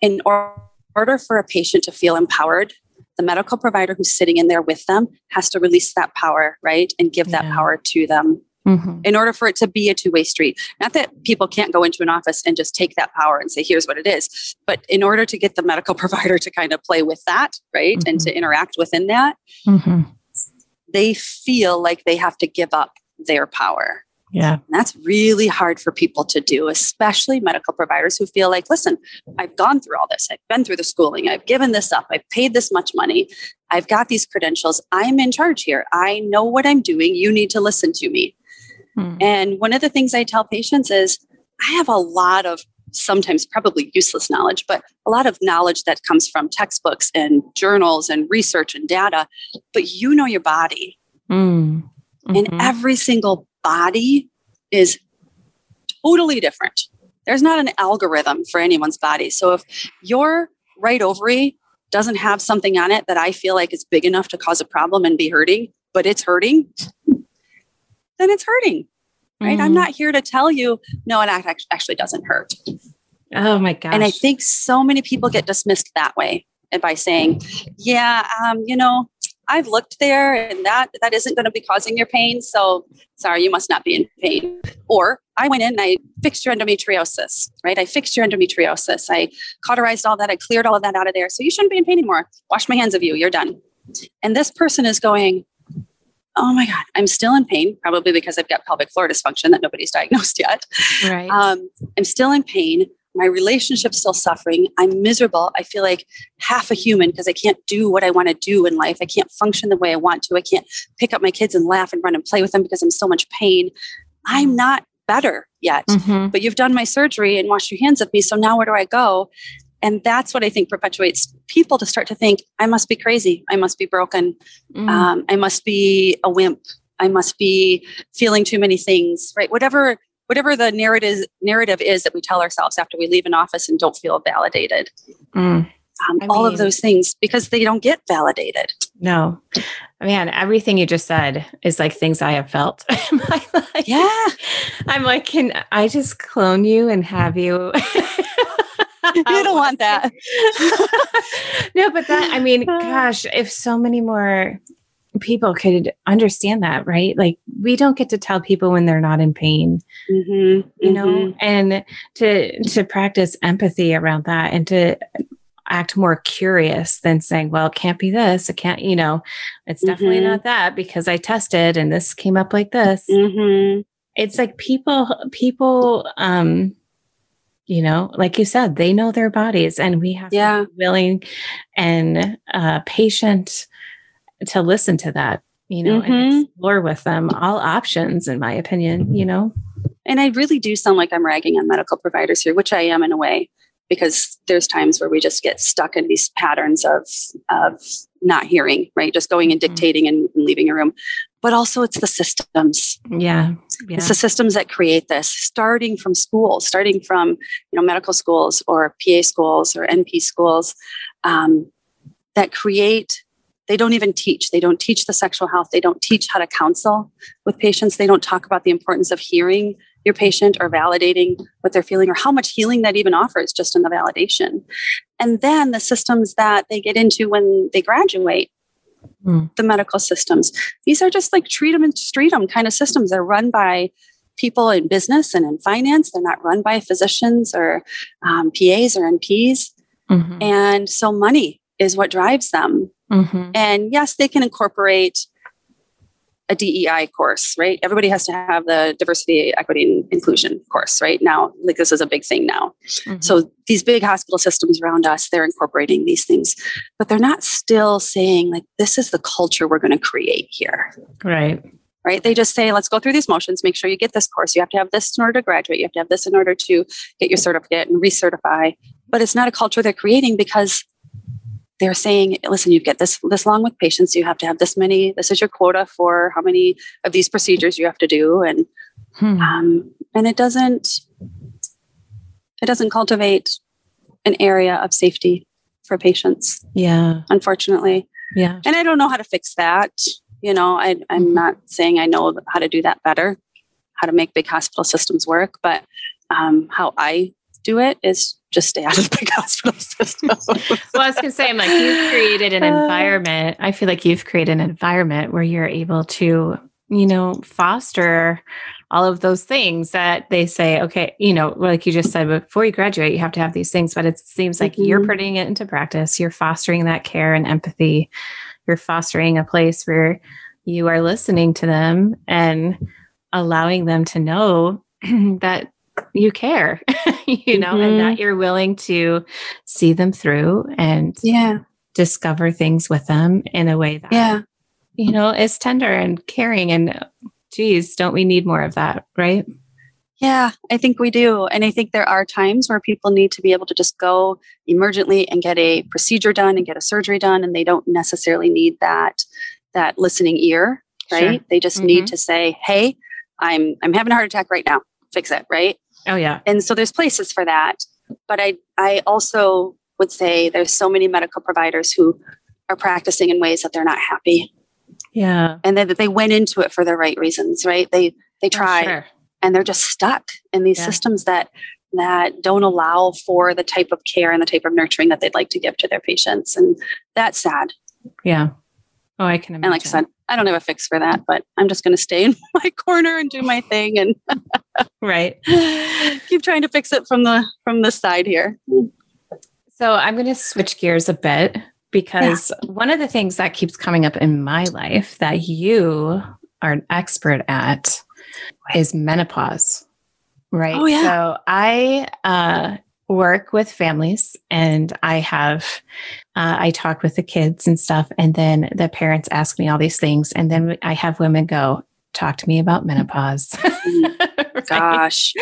in order for a patient to feel empowered the medical provider who's sitting in there with them has to release that power right and give yeah. that power to them mm-hmm. in order for it to be a two-way street not that people can't go into an office and just take that power and say here's what it is but in order to get the medical provider to kind of play with that right mm-hmm. and to interact within that mm-hmm they feel like they have to give up their power. Yeah. And that's really hard for people to do, especially medical providers who feel like, listen, I've gone through all this. I've been through the schooling. I've given this up. I've paid this much money. I've got these credentials. I'm in charge here. I know what I'm doing. You need to listen to me. Hmm. And one of the things I tell patients is I have a lot of sometimes probably useless knowledge, but a lot of knowledge that comes from textbooks and journals and research and data. But you know your body. Mm. Mm-hmm. And every single body is totally different. There's not an algorithm for anyone's body. So if your right ovary doesn't have something on it that I feel like is big enough to cause a problem and be hurting, but it's hurting, then it's hurting right? Mm. I'm not here to tell you, no, it actually doesn't hurt. Oh my gosh. And I think so many people get dismissed that way and by saying, yeah, um, you know, I've looked there and that that isn't going to be causing your pain. So sorry, you must not be in pain. Or I went in and I fixed your endometriosis, right? I fixed your endometriosis. I cauterized all that. I cleared all of that out of there. So you shouldn't be in pain anymore. Wash my hands of you. You're done. And this person is going, oh my God, I'm still in pain, probably because I've got pelvic floor dysfunction that nobody's diagnosed yet. Right. Um, I'm still in pain. my relationship's still suffering. I'm miserable. I feel like half a human because I can't do what I want to do in life. I can't function the way I want to. I can't pick up my kids and laugh and run and play with them because I'm so much pain. I'm not better yet. Mm-hmm. But you've done my surgery and washed your hands of me. So now where do I go? And that's what I think perpetuates people to start to think, I must be crazy. I must be broken. Mm. Um, I must be a wimp. I must be feeling too many things, right? Whatever whatever the narrative narrative is that we tell ourselves after we leave an office and don't feel validated. Mm. Um, all mean, of those things because they don't get validated. No, man, everything you just said is like things I have felt in my life. Yeah, I'm like, can I just clone you and have you? you don't want that. no, but that, I mean, gosh, if so many more people could understand that, right? Like, we don't get to tell people when they're not in pain, mm-hmm, you know, mm-hmm. and to, to practice empathy around that and to, act more curious than saying, well, it can't be this. It can't, you know, it's definitely mm-hmm. not that because I tested and this came up like this. Mm-hmm. It's like people, people, um, you know like you said they know their bodies and we have yeah. to be willing and uh, patient to listen to that you know mm-hmm. and explore with them all options in my opinion you know and i really do sound like i'm ragging on medical providers here which i am in a way because there's times where we just get stuck in these patterns of of not hearing right just going and mm-hmm. dictating and leaving a room but also it's the systems yeah yeah. It's the systems that create this, starting from schools, starting from you know medical schools or PA schools or NP schools, um, that create. They don't even teach. They don't teach the sexual health. They don't teach how to counsel with patients. They don't talk about the importance of hearing your patient or validating what they're feeling or how much healing that even offers just in the validation. And then the systems that they get into when they graduate mm. the medical systems. These are just like treat them and treat them kind of systems. They're run by people in business and in finance. They're not run by physicians or um, PAs or NPs. Mm-hmm. And so money is what drives them. Mm-hmm. And yes, they can incorporate a DEI course, right? Everybody has to have the diversity, equity, and inclusion course, right? Now, like this is a big thing now. Mm-hmm. So these big hospital systems around us, they're incorporating these things, but they're not still saying like this is the culture we're going to create here. Right. Right. They just say, let's go through these motions, make sure you get this course. You have to have this in order to graduate. You have to have this in order to get your certificate and recertify. But it's not a culture they're creating because they're saying, listen, you get this this long with patients. You have to have this many. This is your quota for how many of these procedures you have to do, and hmm. um, and it doesn't it doesn't cultivate an area of safety for patients. Yeah, unfortunately. Yeah, and I don't know how to fix that. You know, I, I'm mm-hmm. not saying I know how to do that better, how to make big hospital systems work, but um, how I do it is just stay out of the hospital system. well, I was to say, I'm like, you've created an uh. environment. I feel like you've created an environment where you're able to, you know, foster all of those things that they say, okay, you know, like you just said, before you graduate, you have to have these things, but it seems like mm-hmm. you're putting it into practice. You're fostering that care and empathy. You're fostering a place where you are listening to them and allowing them to know that you care, you know, mm-hmm. and that mm-hmm. you're willing to see them through and yeah, discover things with them in a way that yeah, you know, is tender and caring. And geez, don't we need more of that, right? Yeah, I think we do. And I think there are times where people need to be able to just go emergently and get a procedure done and get a surgery done. And they don't necessarily need that that listening ear, right? Sure. They just mm-hmm. need to say, Hey, I'm I'm having a heart attack right now. Fix it, right? Oh yeah. And so there's places for that. But I I also would say there's so many medical providers who are practicing in ways that they're not happy. Yeah. And that they went into it for the right reasons, right? They they try oh, sure. and they're just stuck in these yeah. systems that that don't allow for the type of care and the type of nurturing that they'd like to give to their patients. And that's sad. Yeah. Oh, I can imagine. And like I said, I don't have a fix for that, but I'm just going to stay in my corner and do my thing and right. Keep trying to fix it from the from the side here. So I'm going to switch gears a bit because yeah. one of the things that keeps coming up in my life that you are an expert at is menopause. Right. Oh, yeah. So I uh work with families and I have, uh, I talk with the kids and stuff. And then the parents ask me all these things. And then I have women go, talk to me about menopause. right? Gosh.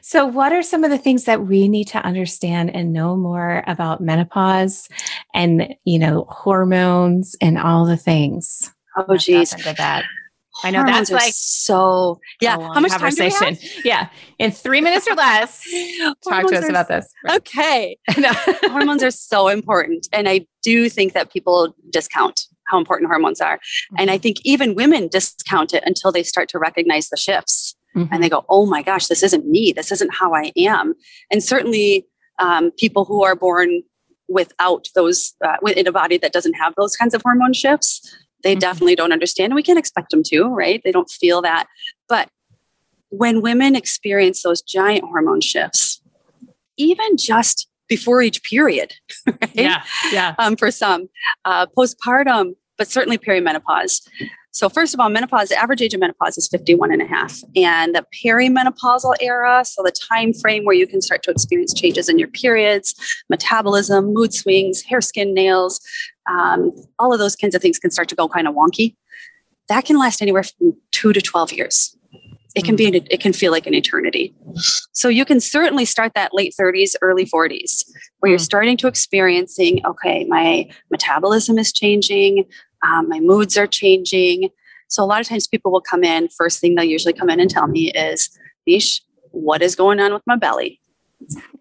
So, what are some of the things that we need to understand and know more about menopause and, you know, hormones and all the things? Oh, geez. that. I know that's like so. Yeah. How much conversation? Yeah, in three minutes or less. talk to us about this. Right. Okay. hormones are so important, and I do think that people discount how important hormones are, mm-hmm. and I mm-hmm. think even women discount it until they start to recognize the shifts, mm-hmm. and they go, "Oh my gosh, this isn't me. This isn't how I am." And certainly, um, people who are born without those uh, in a body that doesn't have those kinds of hormone shifts they mm-hmm. definitely don't understand. And we can't expect them to, right? They don't feel that. But when women experience those giant hormone shifts, even just before each period, right? Yeah, yeah. Um, for some, uh, postpartum, but certainly perimenopause. So, first of all, menopause, the average age of menopause is 51 and a half. And the perimenopausal era, so the time frame where you can start to experience changes in your periods, metabolism, mood swings, hair, skin, nails, um, all of those kinds of things can start to go kind of wonky. That can last anywhere from two to 12 years. It can be, an, it can feel like an eternity. So you can certainly start that late 30s, early 40s, where you're hmm. starting to experiencing, okay, my metabolism is changing, um, my moods are changing. So a lot of times people will come in, first thing they'll usually come in and tell me is, Nish, what is going on with my belly?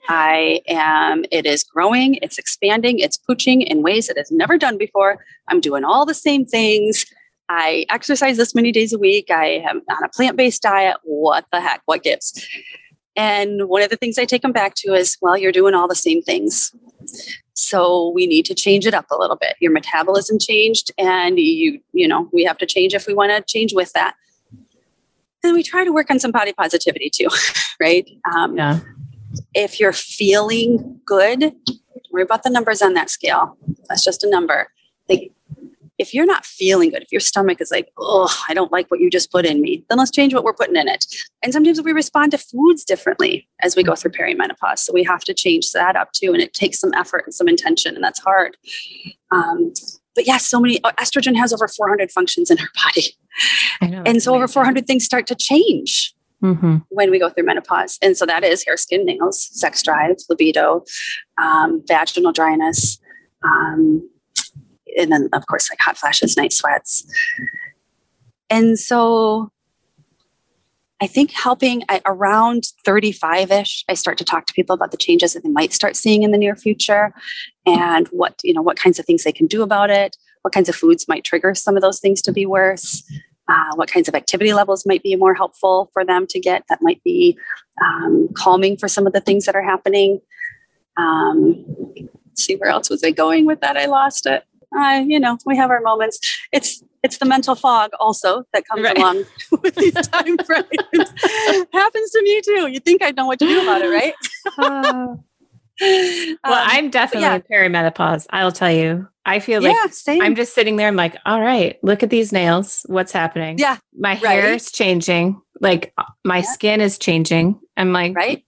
I am, it is growing, it's expanding, it's pooching in ways it has never done before. I'm doing all the same things. I exercise this many days a week. I am on a plant based diet. What the heck? What gives? And one of the things I take them back to is, well, you're doing all the same things. So we need to change it up a little bit. Your metabolism changed, and you, you know, we have to change if we want to change with that. Then we try to work on some body positivity too, right? Um, yeah if you're feeling good, worry about the numbers on that scale. That's just a number. Like, if you're not feeling good, if your stomach is like, oh, I don't like what you just put in me, then let's change what we're putting in it. And sometimes we respond to foods differently as we go through perimenopause. So we have to change that up too. And it takes some effort and some intention, and that's hard. Um, but yeah, so many uh, estrogen has over 400 functions in her body. Know, and so amazing. over 400 things start to change mm-hmm. when we go through menopause. And so that is hair, skin, nails, sex drive, libido, um, vaginal dryness, um, and then, of course, like hot flashes, night sweats. And so I think helping around 35 ish, I start to talk to people about the changes that they might start seeing in the near future and what, you know, what kinds of things they can do about it, what kinds of foods might trigger some of those things to be worse uh, what kinds of activity levels might be more helpful for them to get that might be um, calming for some of the things that are happening. Um, see where else was I going with that? I lost it. Uh, you know, we have our moments. It's it's the mental fog also that comes right. along with these time frames. Happens to me too. You think I know what to do about it, right? well, um, I'm definitely yeah. perimenopause. I'll tell you. I feel like yeah, I'm just sitting there. I'm like, all right, look at these nails. What's happening? Yeah. My right. hair is changing. Like uh, my yeah. skin is changing. I'm like, right.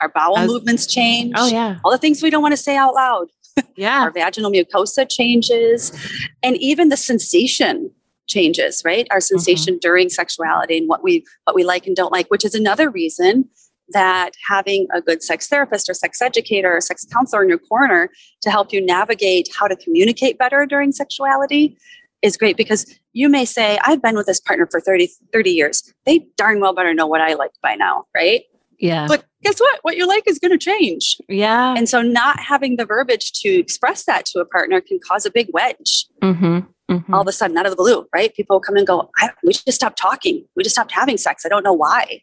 Our bowel was, movements change. Oh, yeah. All the things we don't want to say out loud. Yeah. Our vaginal mucosa changes. And even the sensation changes, right? Our mm-hmm. sensation mm-hmm. during sexuality and what we what we like and don't like, which is another reason that having a good sex therapist or sex educator or sex counselor in your corner to help you navigate how to communicate better during sexuality is great because you may say, I've been with this partner for 30, 30 years. They darn well better know what I like by now, right? Yeah. But guess what? What you like is going to change. Yeah. And so not having the verbiage to express that to a partner can cause a big wedge. Mm-hmm. Mm-hmm. All of a sudden, out of the blue, right? People come and go, we just stopped talking. We just stopped having sex. I don't know why.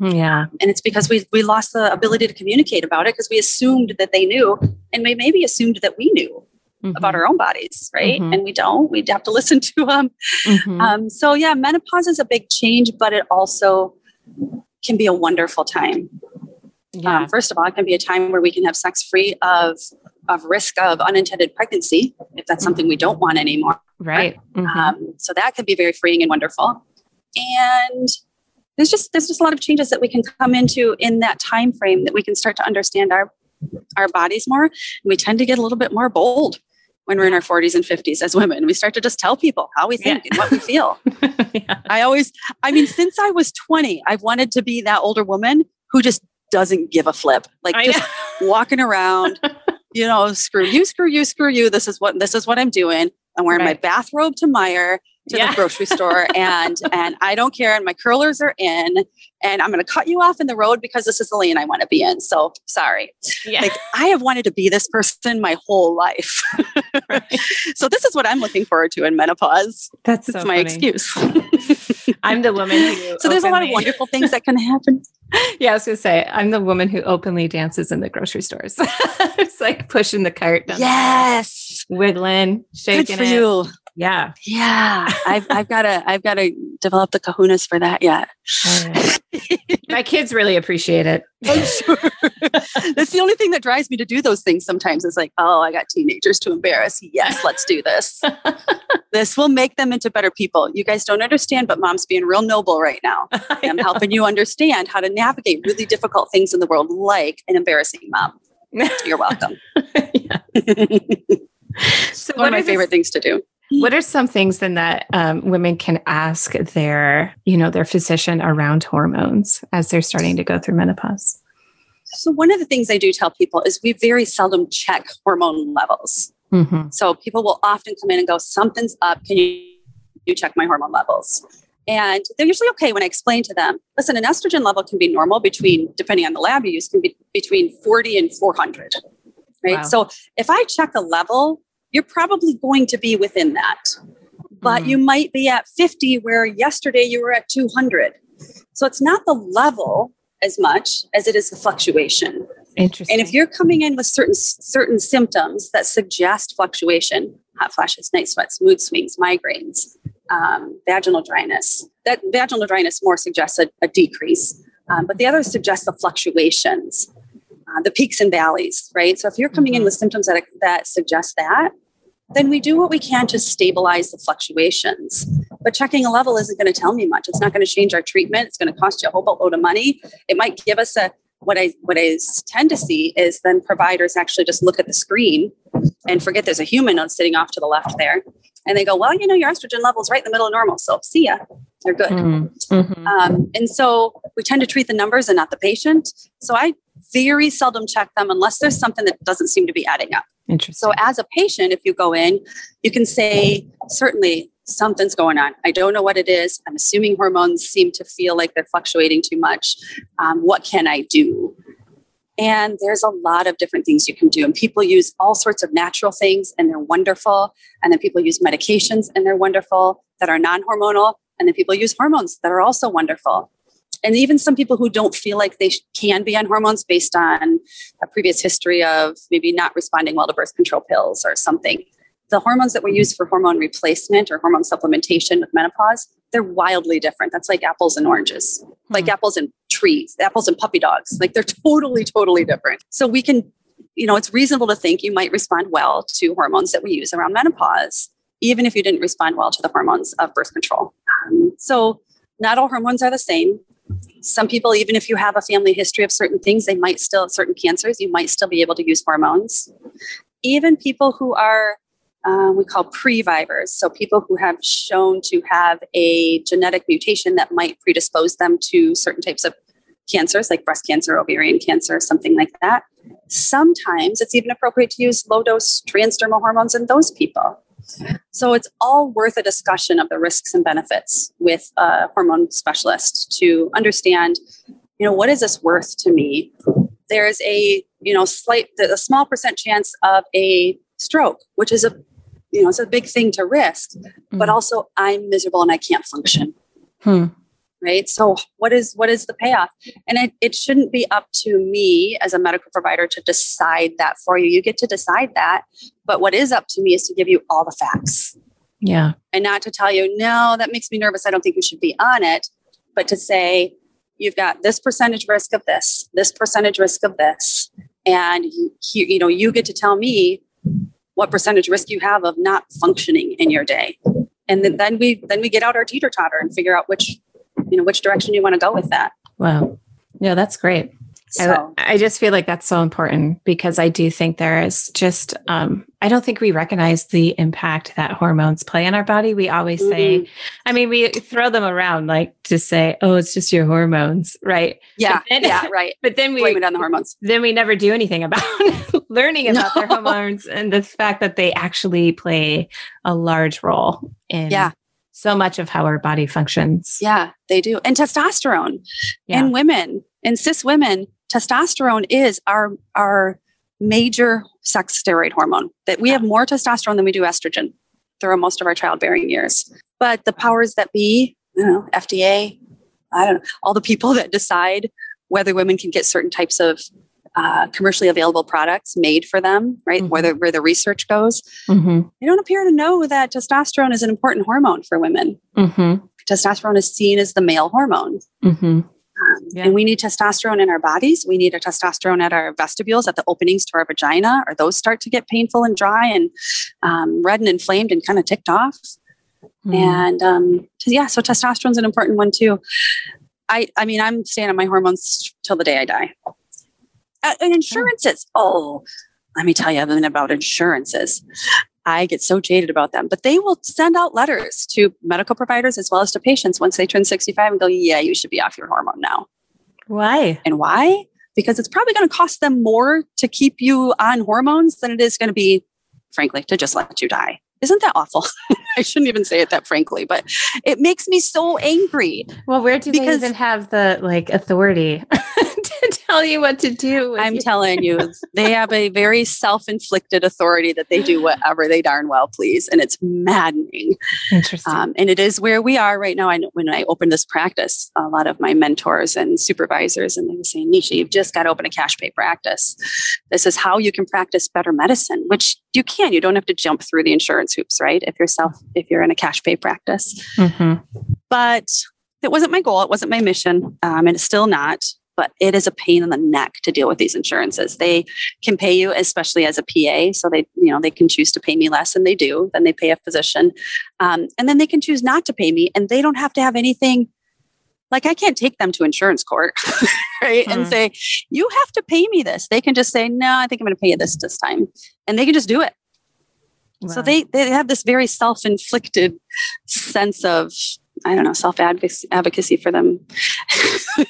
Yeah. And it's because we, we lost the ability to communicate about it because we assumed that they knew and we maybe assumed that we knew mm-hmm. about our own bodies, right? Mm-hmm. And we don't. We'd have to listen to them. Mm-hmm. Um, so, yeah, menopause is a big change, but it also can be a wonderful time. Yeah. Um, first of all, it can be a time where we can have sex free of of risk of unintended pregnancy if that's something we don't want anymore. Right. Mm-hmm. Um, so that can be very freeing and wonderful. And there's just there's just a lot of changes that we can come into in that time frame that we can start to understand our our bodies more and we tend to get a little bit more bold when we're in our 40s and 50s as women. We start to just tell people how we think yeah. and what we feel. yeah. I always, I mean, since I was 20, I've wanted to be that older woman who just doesn't give a flip, like I just walking around, you know, screw you, screw you, screw you. This is what, this is what I'm doing. I'm wearing right. my bathrobe to Meijer to yeah. the grocery store and and I don't care and my curlers are in and I'm going to cut you off in the road because this is the lane I want to be in. So sorry. Yeah. Like I have wanted to be this person my whole life. right. So this is what I'm looking forward to in menopause. That's so my funny. excuse. I'm the woman who So there's openly... a lot of wonderful things that can happen. Yeah, I was gonna say I'm the woman who openly dances in the grocery stores. it's like pushing the cart. yes, wiggling, shaking Good for it. you. Yeah. Yeah. I've I've gotta I've gotta develop the kahunas for that yet. My kids really appreciate it. I'm sure. That's the only thing that drives me to do those things sometimes It's like, oh, I got teenagers to embarrass. Yes, let's do this. this will make them into better people. You guys don't understand, but mom's being real noble right now. I'm helping you understand how to navigate really difficult things in the world, like an embarrassing mom. You're welcome. so one of my favorite things to do. What are some things then that um, women can ask their, you know, their physician around hormones as they're starting to go through menopause? So one of the things I do tell people is we very seldom check hormone levels. Mm-hmm. So people will often come in and go, "Something's up. Can you, you check my hormone levels?" And they're usually okay when I explain to them, listen, an estrogen level can be normal between, depending on the lab you use, can be between 40 and 400. Right. Wow. So if I check a level, you're probably going to be within that. But mm. you might be at 50 where yesterday you were at 200. So it's not the level as much as it is the fluctuation. Interesting. And if you're coming in with certain certain symptoms that suggest fluctuation, hot flashes, night sweats, mood swings, migraines, um, vaginal dryness, that vaginal dryness more suggests a, a decrease, um, but the others suggest the fluctuations uh, the peaks and valleys, right? So if you're coming in mm-hmm. with symptoms that, that suggest that, then we do what we can to stabilize the fluctuations. But checking a level isn't going to tell me much. It's not going to change our treatment. It's going to cost you a whole boatload of money. It might give us a what I what I tend to see is then providers actually just look at the screen and forget there's a human on sitting off to the left there, and they go, well, you know, your estrogen level's right in the middle of normal, so see ya. They're good. Mm-hmm. mm-hmm. Um, and so we tend to treat the numbers and not the patient. So I very seldom check them unless there's something that doesn't seem to be adding up. Interesting. So, as a patient, if you go in, you can say, certainly something's going on. I don't know what it is. I'm assuming hormones seem to feel like they're fluctuating too much. Um, what can I do? And there's a lot of different things you can do. And people use all sorts of natural things and they're wonderful. And then people use medications and they're wonderful that are non hormonal. And then people use hormones that are also wonderful and even some people who don't feel like they can be on hormones based on a previous history of maybe not responding well to birth control pills or something the hormones that we use for hormone replacement or hormone supplementation with menopause they're wildly different. That's like apples and oranges. Hmm. like apples and trees apples and puppy dogs. Like they're totally totally different. So we can you know it's reasonable to think you might respond well to hormones that we use around menopause even if you didn't respond well to the hormones of birth control. Um, so not all hormones are the same. Some people, even if you have a family history of certain things, they might still, certain cancers, you might still be able to use hormones. Even people who are, uh, we call previvors, so people who have shown to have a genetic mutation that might predispose them to certain types of cancers, like breast cancer, ovarian cancer, something like that. Sometimes it's even appropriate to use low dose transdermal hormones in those people. So it's all worth a discussion of the risks and benefits with a hormone specialist to understand, you know, what is this worth to me? There's a, you know, slight, a small percent chance of a stroke, which is a, you know, it's a big thing to risk, mm-hmm. but also I'm miserable and I can't function. Hmm. Right? So what is what is the payoff? And it, it shouldn't be up to me as a medical provider to decide that for you. You get to decide that but what is up to me is to give you all the facts. Yeah. And not to tell you no that makes me nervous. I don't think you should be on it but to say you've got this percentage risk of this this percentage risk of this and you, you know you get to tell me what percentage risk you have of not functioning in your day. And then, then we then we get out our teeter totter and figure out which you know which direction you want to go with that. Wow. Yeah that's great. So. I, I, just feel like that's so important because I do think there is just, um, I don't think we recognize the impact that hormones play in our body. We always mm-hmm. say, I mean, we throw them around like to say, oh, it's just your hormones, right? Yeah. Then, yeah, right. But then we blame it on the hormones. Then we never do anything about learning about no. their hormones and the fact that they actually play a large role in yeah so much of how our body functions. Yeah, they do. And testosterone yeah. in women, in cis women, testosterone is our our major sex steroid hormone. That we have more testosterone than we do estrogen through most of our childbearing years. But the powers that be, you know, FDA, I don't know, all the people that decide whether women can get certain types of uh, commercially available products made for them, right? Mm-hmm. Where, the, where the research goes. Mm-hmm. They don't appear to know that testosterone is an important hormone for women. Mm-hmm. Testosterone is seen as the male hormone. Um, yeah. And we need testosterone in our bodies. We need a testosterone at our vestibules, at the openings to our vagina, or those start to get painful and dry and um, red and inflamed and kind of ticked off. Mm. And um, yeah, so testosterone is an important one too. I, I mean, I'm staying on my hormones till the day I die. Uh, and insurances. Oh, let me tell you something about insurances. I get so jaded about them, but they will send out letters to medical providers as well as to patients once they turn 65 and go, yeah, you should be off your hormone now. Why? And why? Because it's probably going to cost them more to keep you on hormones than it is going to be, frankly, to just let you die. Isn't that awful? I shouldn't even say it that frankly, but it makes me so angry. Well, where do because, they even have the like authority tell you what to do? I'm you? telling you, they have a very self-inflicted authority that they do whatever they darn well please, and it's maddening. Interesting. Um, and it is where we are right now. I know when I opened this practice, a lot of my mentors and supervisors, and they were saying, "Nisha, you've just got to open a cash pay practice. This is how you can practice better medicine, which you can. You don't have to jump through the insurance hoops, right? If you're self if you're in a cash pay practice. Mm-hmm. But it wasn't my goal. It wasn't my mission. Um, and it's still not. But it is a pain in the neck to deal with these insurances. They can pay you, especially as a PA. So they, you know, they can choose to pay me less, and they do. Then they pay a physician, um, and then they can choose not to pay me, and they don't have to have anything like I can't take them to insurance court, right? Mm. And say, you have to pay me this. They can just say, no, I think I'm going to pay you this this time. And they can just do it. Wow. So they they have this very self-inflicted sense of I don't know self advocacy for them.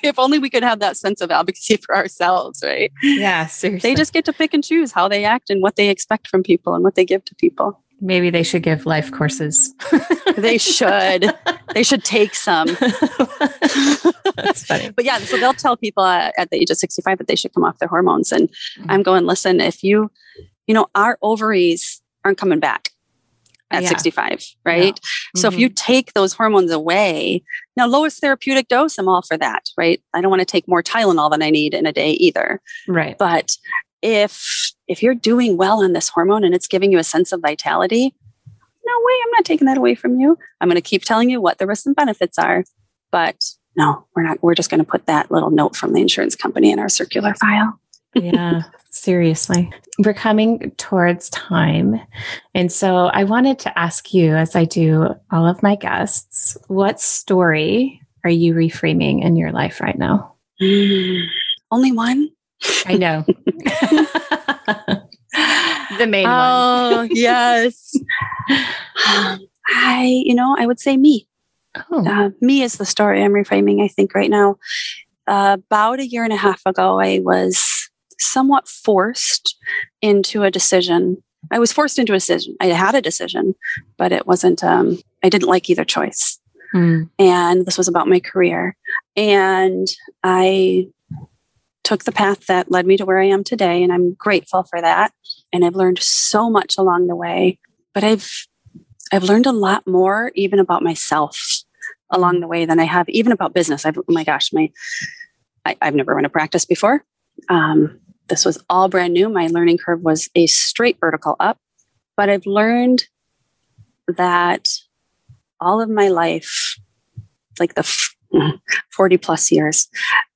if only we could have that sense of advocacy for ourselves, right? Yeah, seriously. They just get to pick and choose how they act and what they expect from people and what they give to people. Maybe they should give life courses. they should. They should take some. That's funny. but yeah, so they'll tell people at, at the age of 65 that they should come off their hormones. And mm-hmm. I'm going, listen, if you, you know, our ovaries aren't coming back at yeah. 65, right? Mm-hmm. So if you mm-hmm. take those hormones away, now lowest therapeutic dose, I'm all for that, right? I don't want to take more Tylenol than I need in a day either. Right. But if if you're doing well on this hormone and it's giving you a sense of vitality, no way, I'm not taking that away from you. I'm going to keep telling you what the risks and benefits are. But no, we're not, we're just going to put that little note from the insurance company in our circular file. Yeah. Seriously. We're coming towards time. And so I wanted to ask you, as I do all of my guests, what story are you reframing in your life right now? Only one? I know. the main oh, one. yes. I, you know, I would say me. Oh. Uh, me is the story I'm reframing, I think, right now. Uh, about a year and a half ago, I was somewhat forced into a decision. I was forced into a decision. I had a decision, but it wasn't, um, I didn't like either choice. Mm. And this was about my career. And I took the path that led me to where I am today. And I'm grateful for that. And I've learned so much along the way. But I've, I've learned a lot more even about myself along the way than I have even about business. I've, oh my gosh, my, I, have never run a practice before. Um, this was all brand new. My learning curve was a straight vertical up, but I've learned that all of my life, like the 40 plus years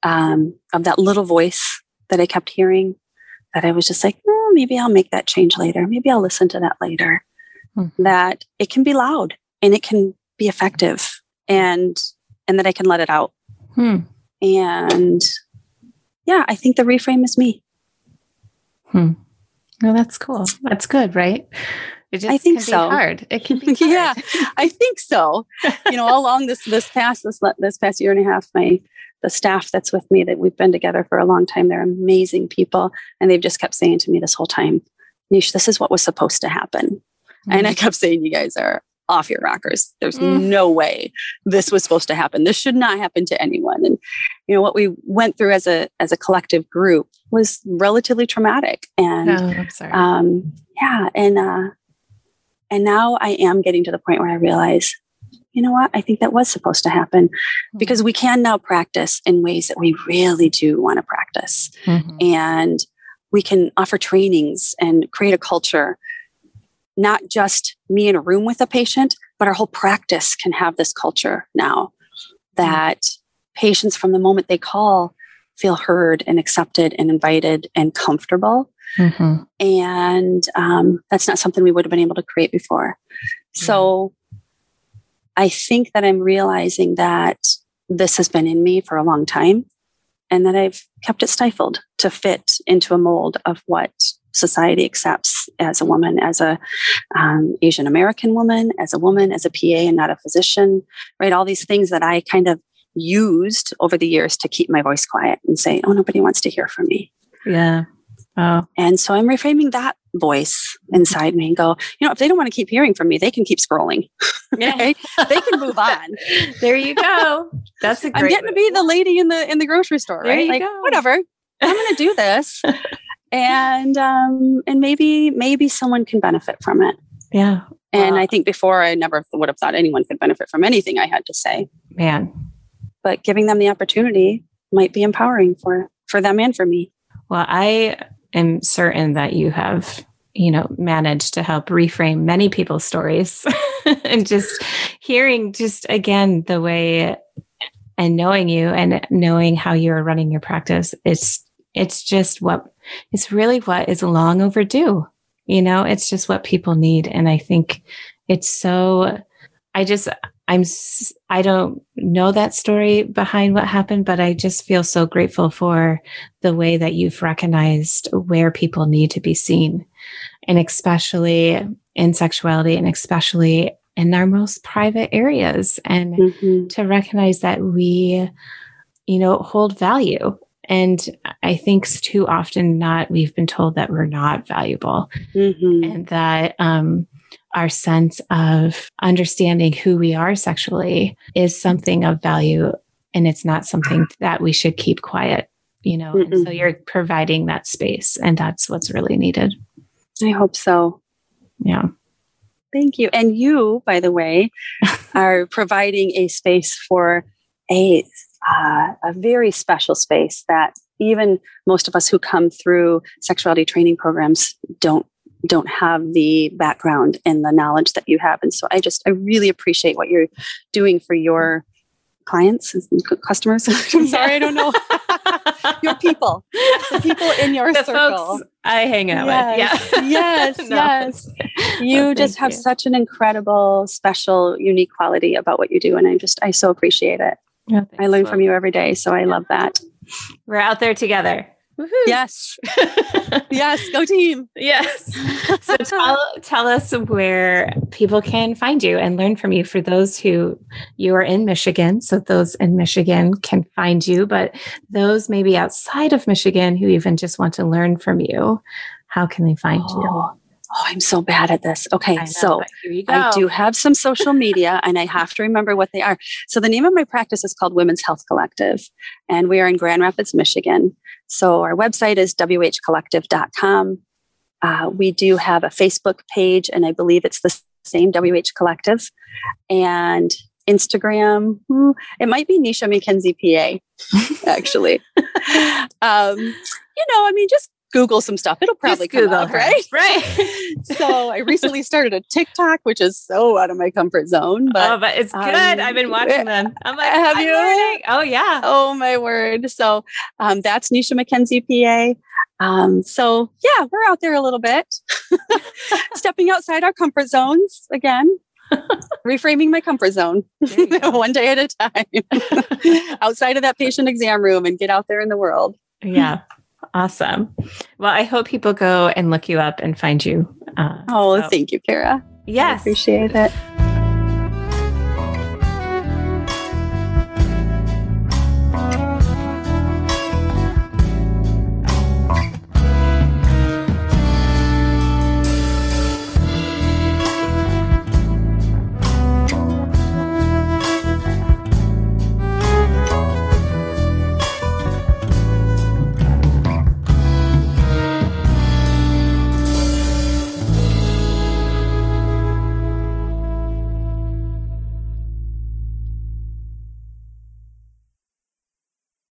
um, of that little voice that I kept hearing, that I was just like, oh, maybe I'll make that change later. Maybe I'll listen to that later. Hmm. That it can be loud and it can be effective and and that I can let it out. Hmm. And yeah, I think the reframe is me. Hmm. No, that's cool. That's good, right? It just I think so. hard. It can be yeah, I think so. You know, all along this this past this this past year and a half, my the staff that's with me that we've been together for a long time, they're amazing people, and they've just kept saying to me this whole time, Nish, this is what was supposed to happen. Mm-hmm. And I kept saying, you guys are off your rockers. There's mm. no way this was supposed to happen. This should not happen to anyone. And you know what we went through as a as a collective group was relatively traumatic. And oh, um, yeah, and uh, and now I am getting to the point where I realize, you know what? I think that was supposed to happen mm-hmm. because we can now practice in ways that we really do want to practice, mm-hmm. and we can offer trainings and create a culture not just me in a room with a patient, but our whole practice can have this culture now that patients from the moment they call feel heard and accepted and invited and comfortable. Mm-hmm. And um, that's not something we would have been able to create before. Mm-hmm. So I think that I'm realizing that this has been in me for a long time and that I've kept it stifled to fit into a mold of what society accepts as a woman, as a um, Asian American woman, as a woman, as a PA and not a physician, right? All these things that I kind of used over the years to keep my voice quiet and say, oh, nobody wants to hear from me. Yeah. Oh. And so I'm reframing that voice inside me and go, you know, if they don't want to keep hearing from me, they can keep scrolling. Yeah. They can move on. there you go. That's a I'm getting to be the lady in the in the grocery store, there right? like go. whatever. I'm going to do this. and um, and maybe maybe someone can benefit from it. Yeah. And wow. I think before I never would have thought anyone could benefit from anything I had to say. Man. But giving them the opportunity might be empowering for for them and for me. Well, I am certain that you have, you know, managed to help reframe many people's stories and just hearing just again the way and knowing you and knowing how you're running your practice it's it's just what it's really what is long overdue. You know, it's just what people need. And I think it's so, I just, I'm, I don't know that story behind what happened, but I just feel so grateful for the way that you've recognized where people need to be seen. And especially in sexuality and especially in our most private areas and mm-hmm. to recognize that we, you know, hold value and I think too often not, we've been told that we're not valuable. Mm-hmm. and that, um, our sense of understanding who we are sexually is something of value and it's not something that we should keep quiet you know? And so you're providing that space and that's what's really needed. I hope so. Yeah. Thank you. And you by the way are providing a space for a uh, a very special space that even most of us who come through sexuality training programs don't don't have the background and the knowledge that you have. And so i just i really appreciate what you're doing for your clients customers. I'm sorry i don't know. Your people. The people in your the circle. I hang out yes, with yeah. Yes no. yes. You just have you. such an incredible special unique quality about what you do and i just i so appreciate it I learn from you every day. So I love that. We're out there together. Woo-hoo. Yes. yes. Go team. Yes. So tell, tell us where people can find you and learn from you for those who you are in Michigan. So those in Michigan can find you, but those maybe outside of Michigan who even just want to learn from you, how can they find oh. you? Oh, I'm so bad at this. Okay, know, so I do have some social media and I have to remember what they are. So the name of my practice is called Women's Health Collective, and we are in Grand Rapids, Michigan. So our website is whcollective.com. Uh, we do have a Facebook page, and I believe it's the same WH Collective. And Instagram, hmm, it might be Nisha McKenzie PA, actually. um, you know, I mean, just Google some stuff. It'll probably Just come Google up, right? Right. so I recently started a TikTok, which is so out of my comfort zone. But, oh, but it's good. Um, I've been watching them. I'm like, have I'm you? Learning. Oh yeah. Oh my word. So um, that's Nisha McKenzie, PA. Um, so yeah, we're out there a little bit, stepping outside our comfort zones again. reframing my comfort zone one day at a time outside of that patient exam room and get out there in the world Yeah. Awesome. Well, I hope people go and look you up and find you. Uh, oh, so. thank you, Kara. Yes. I appreciate it.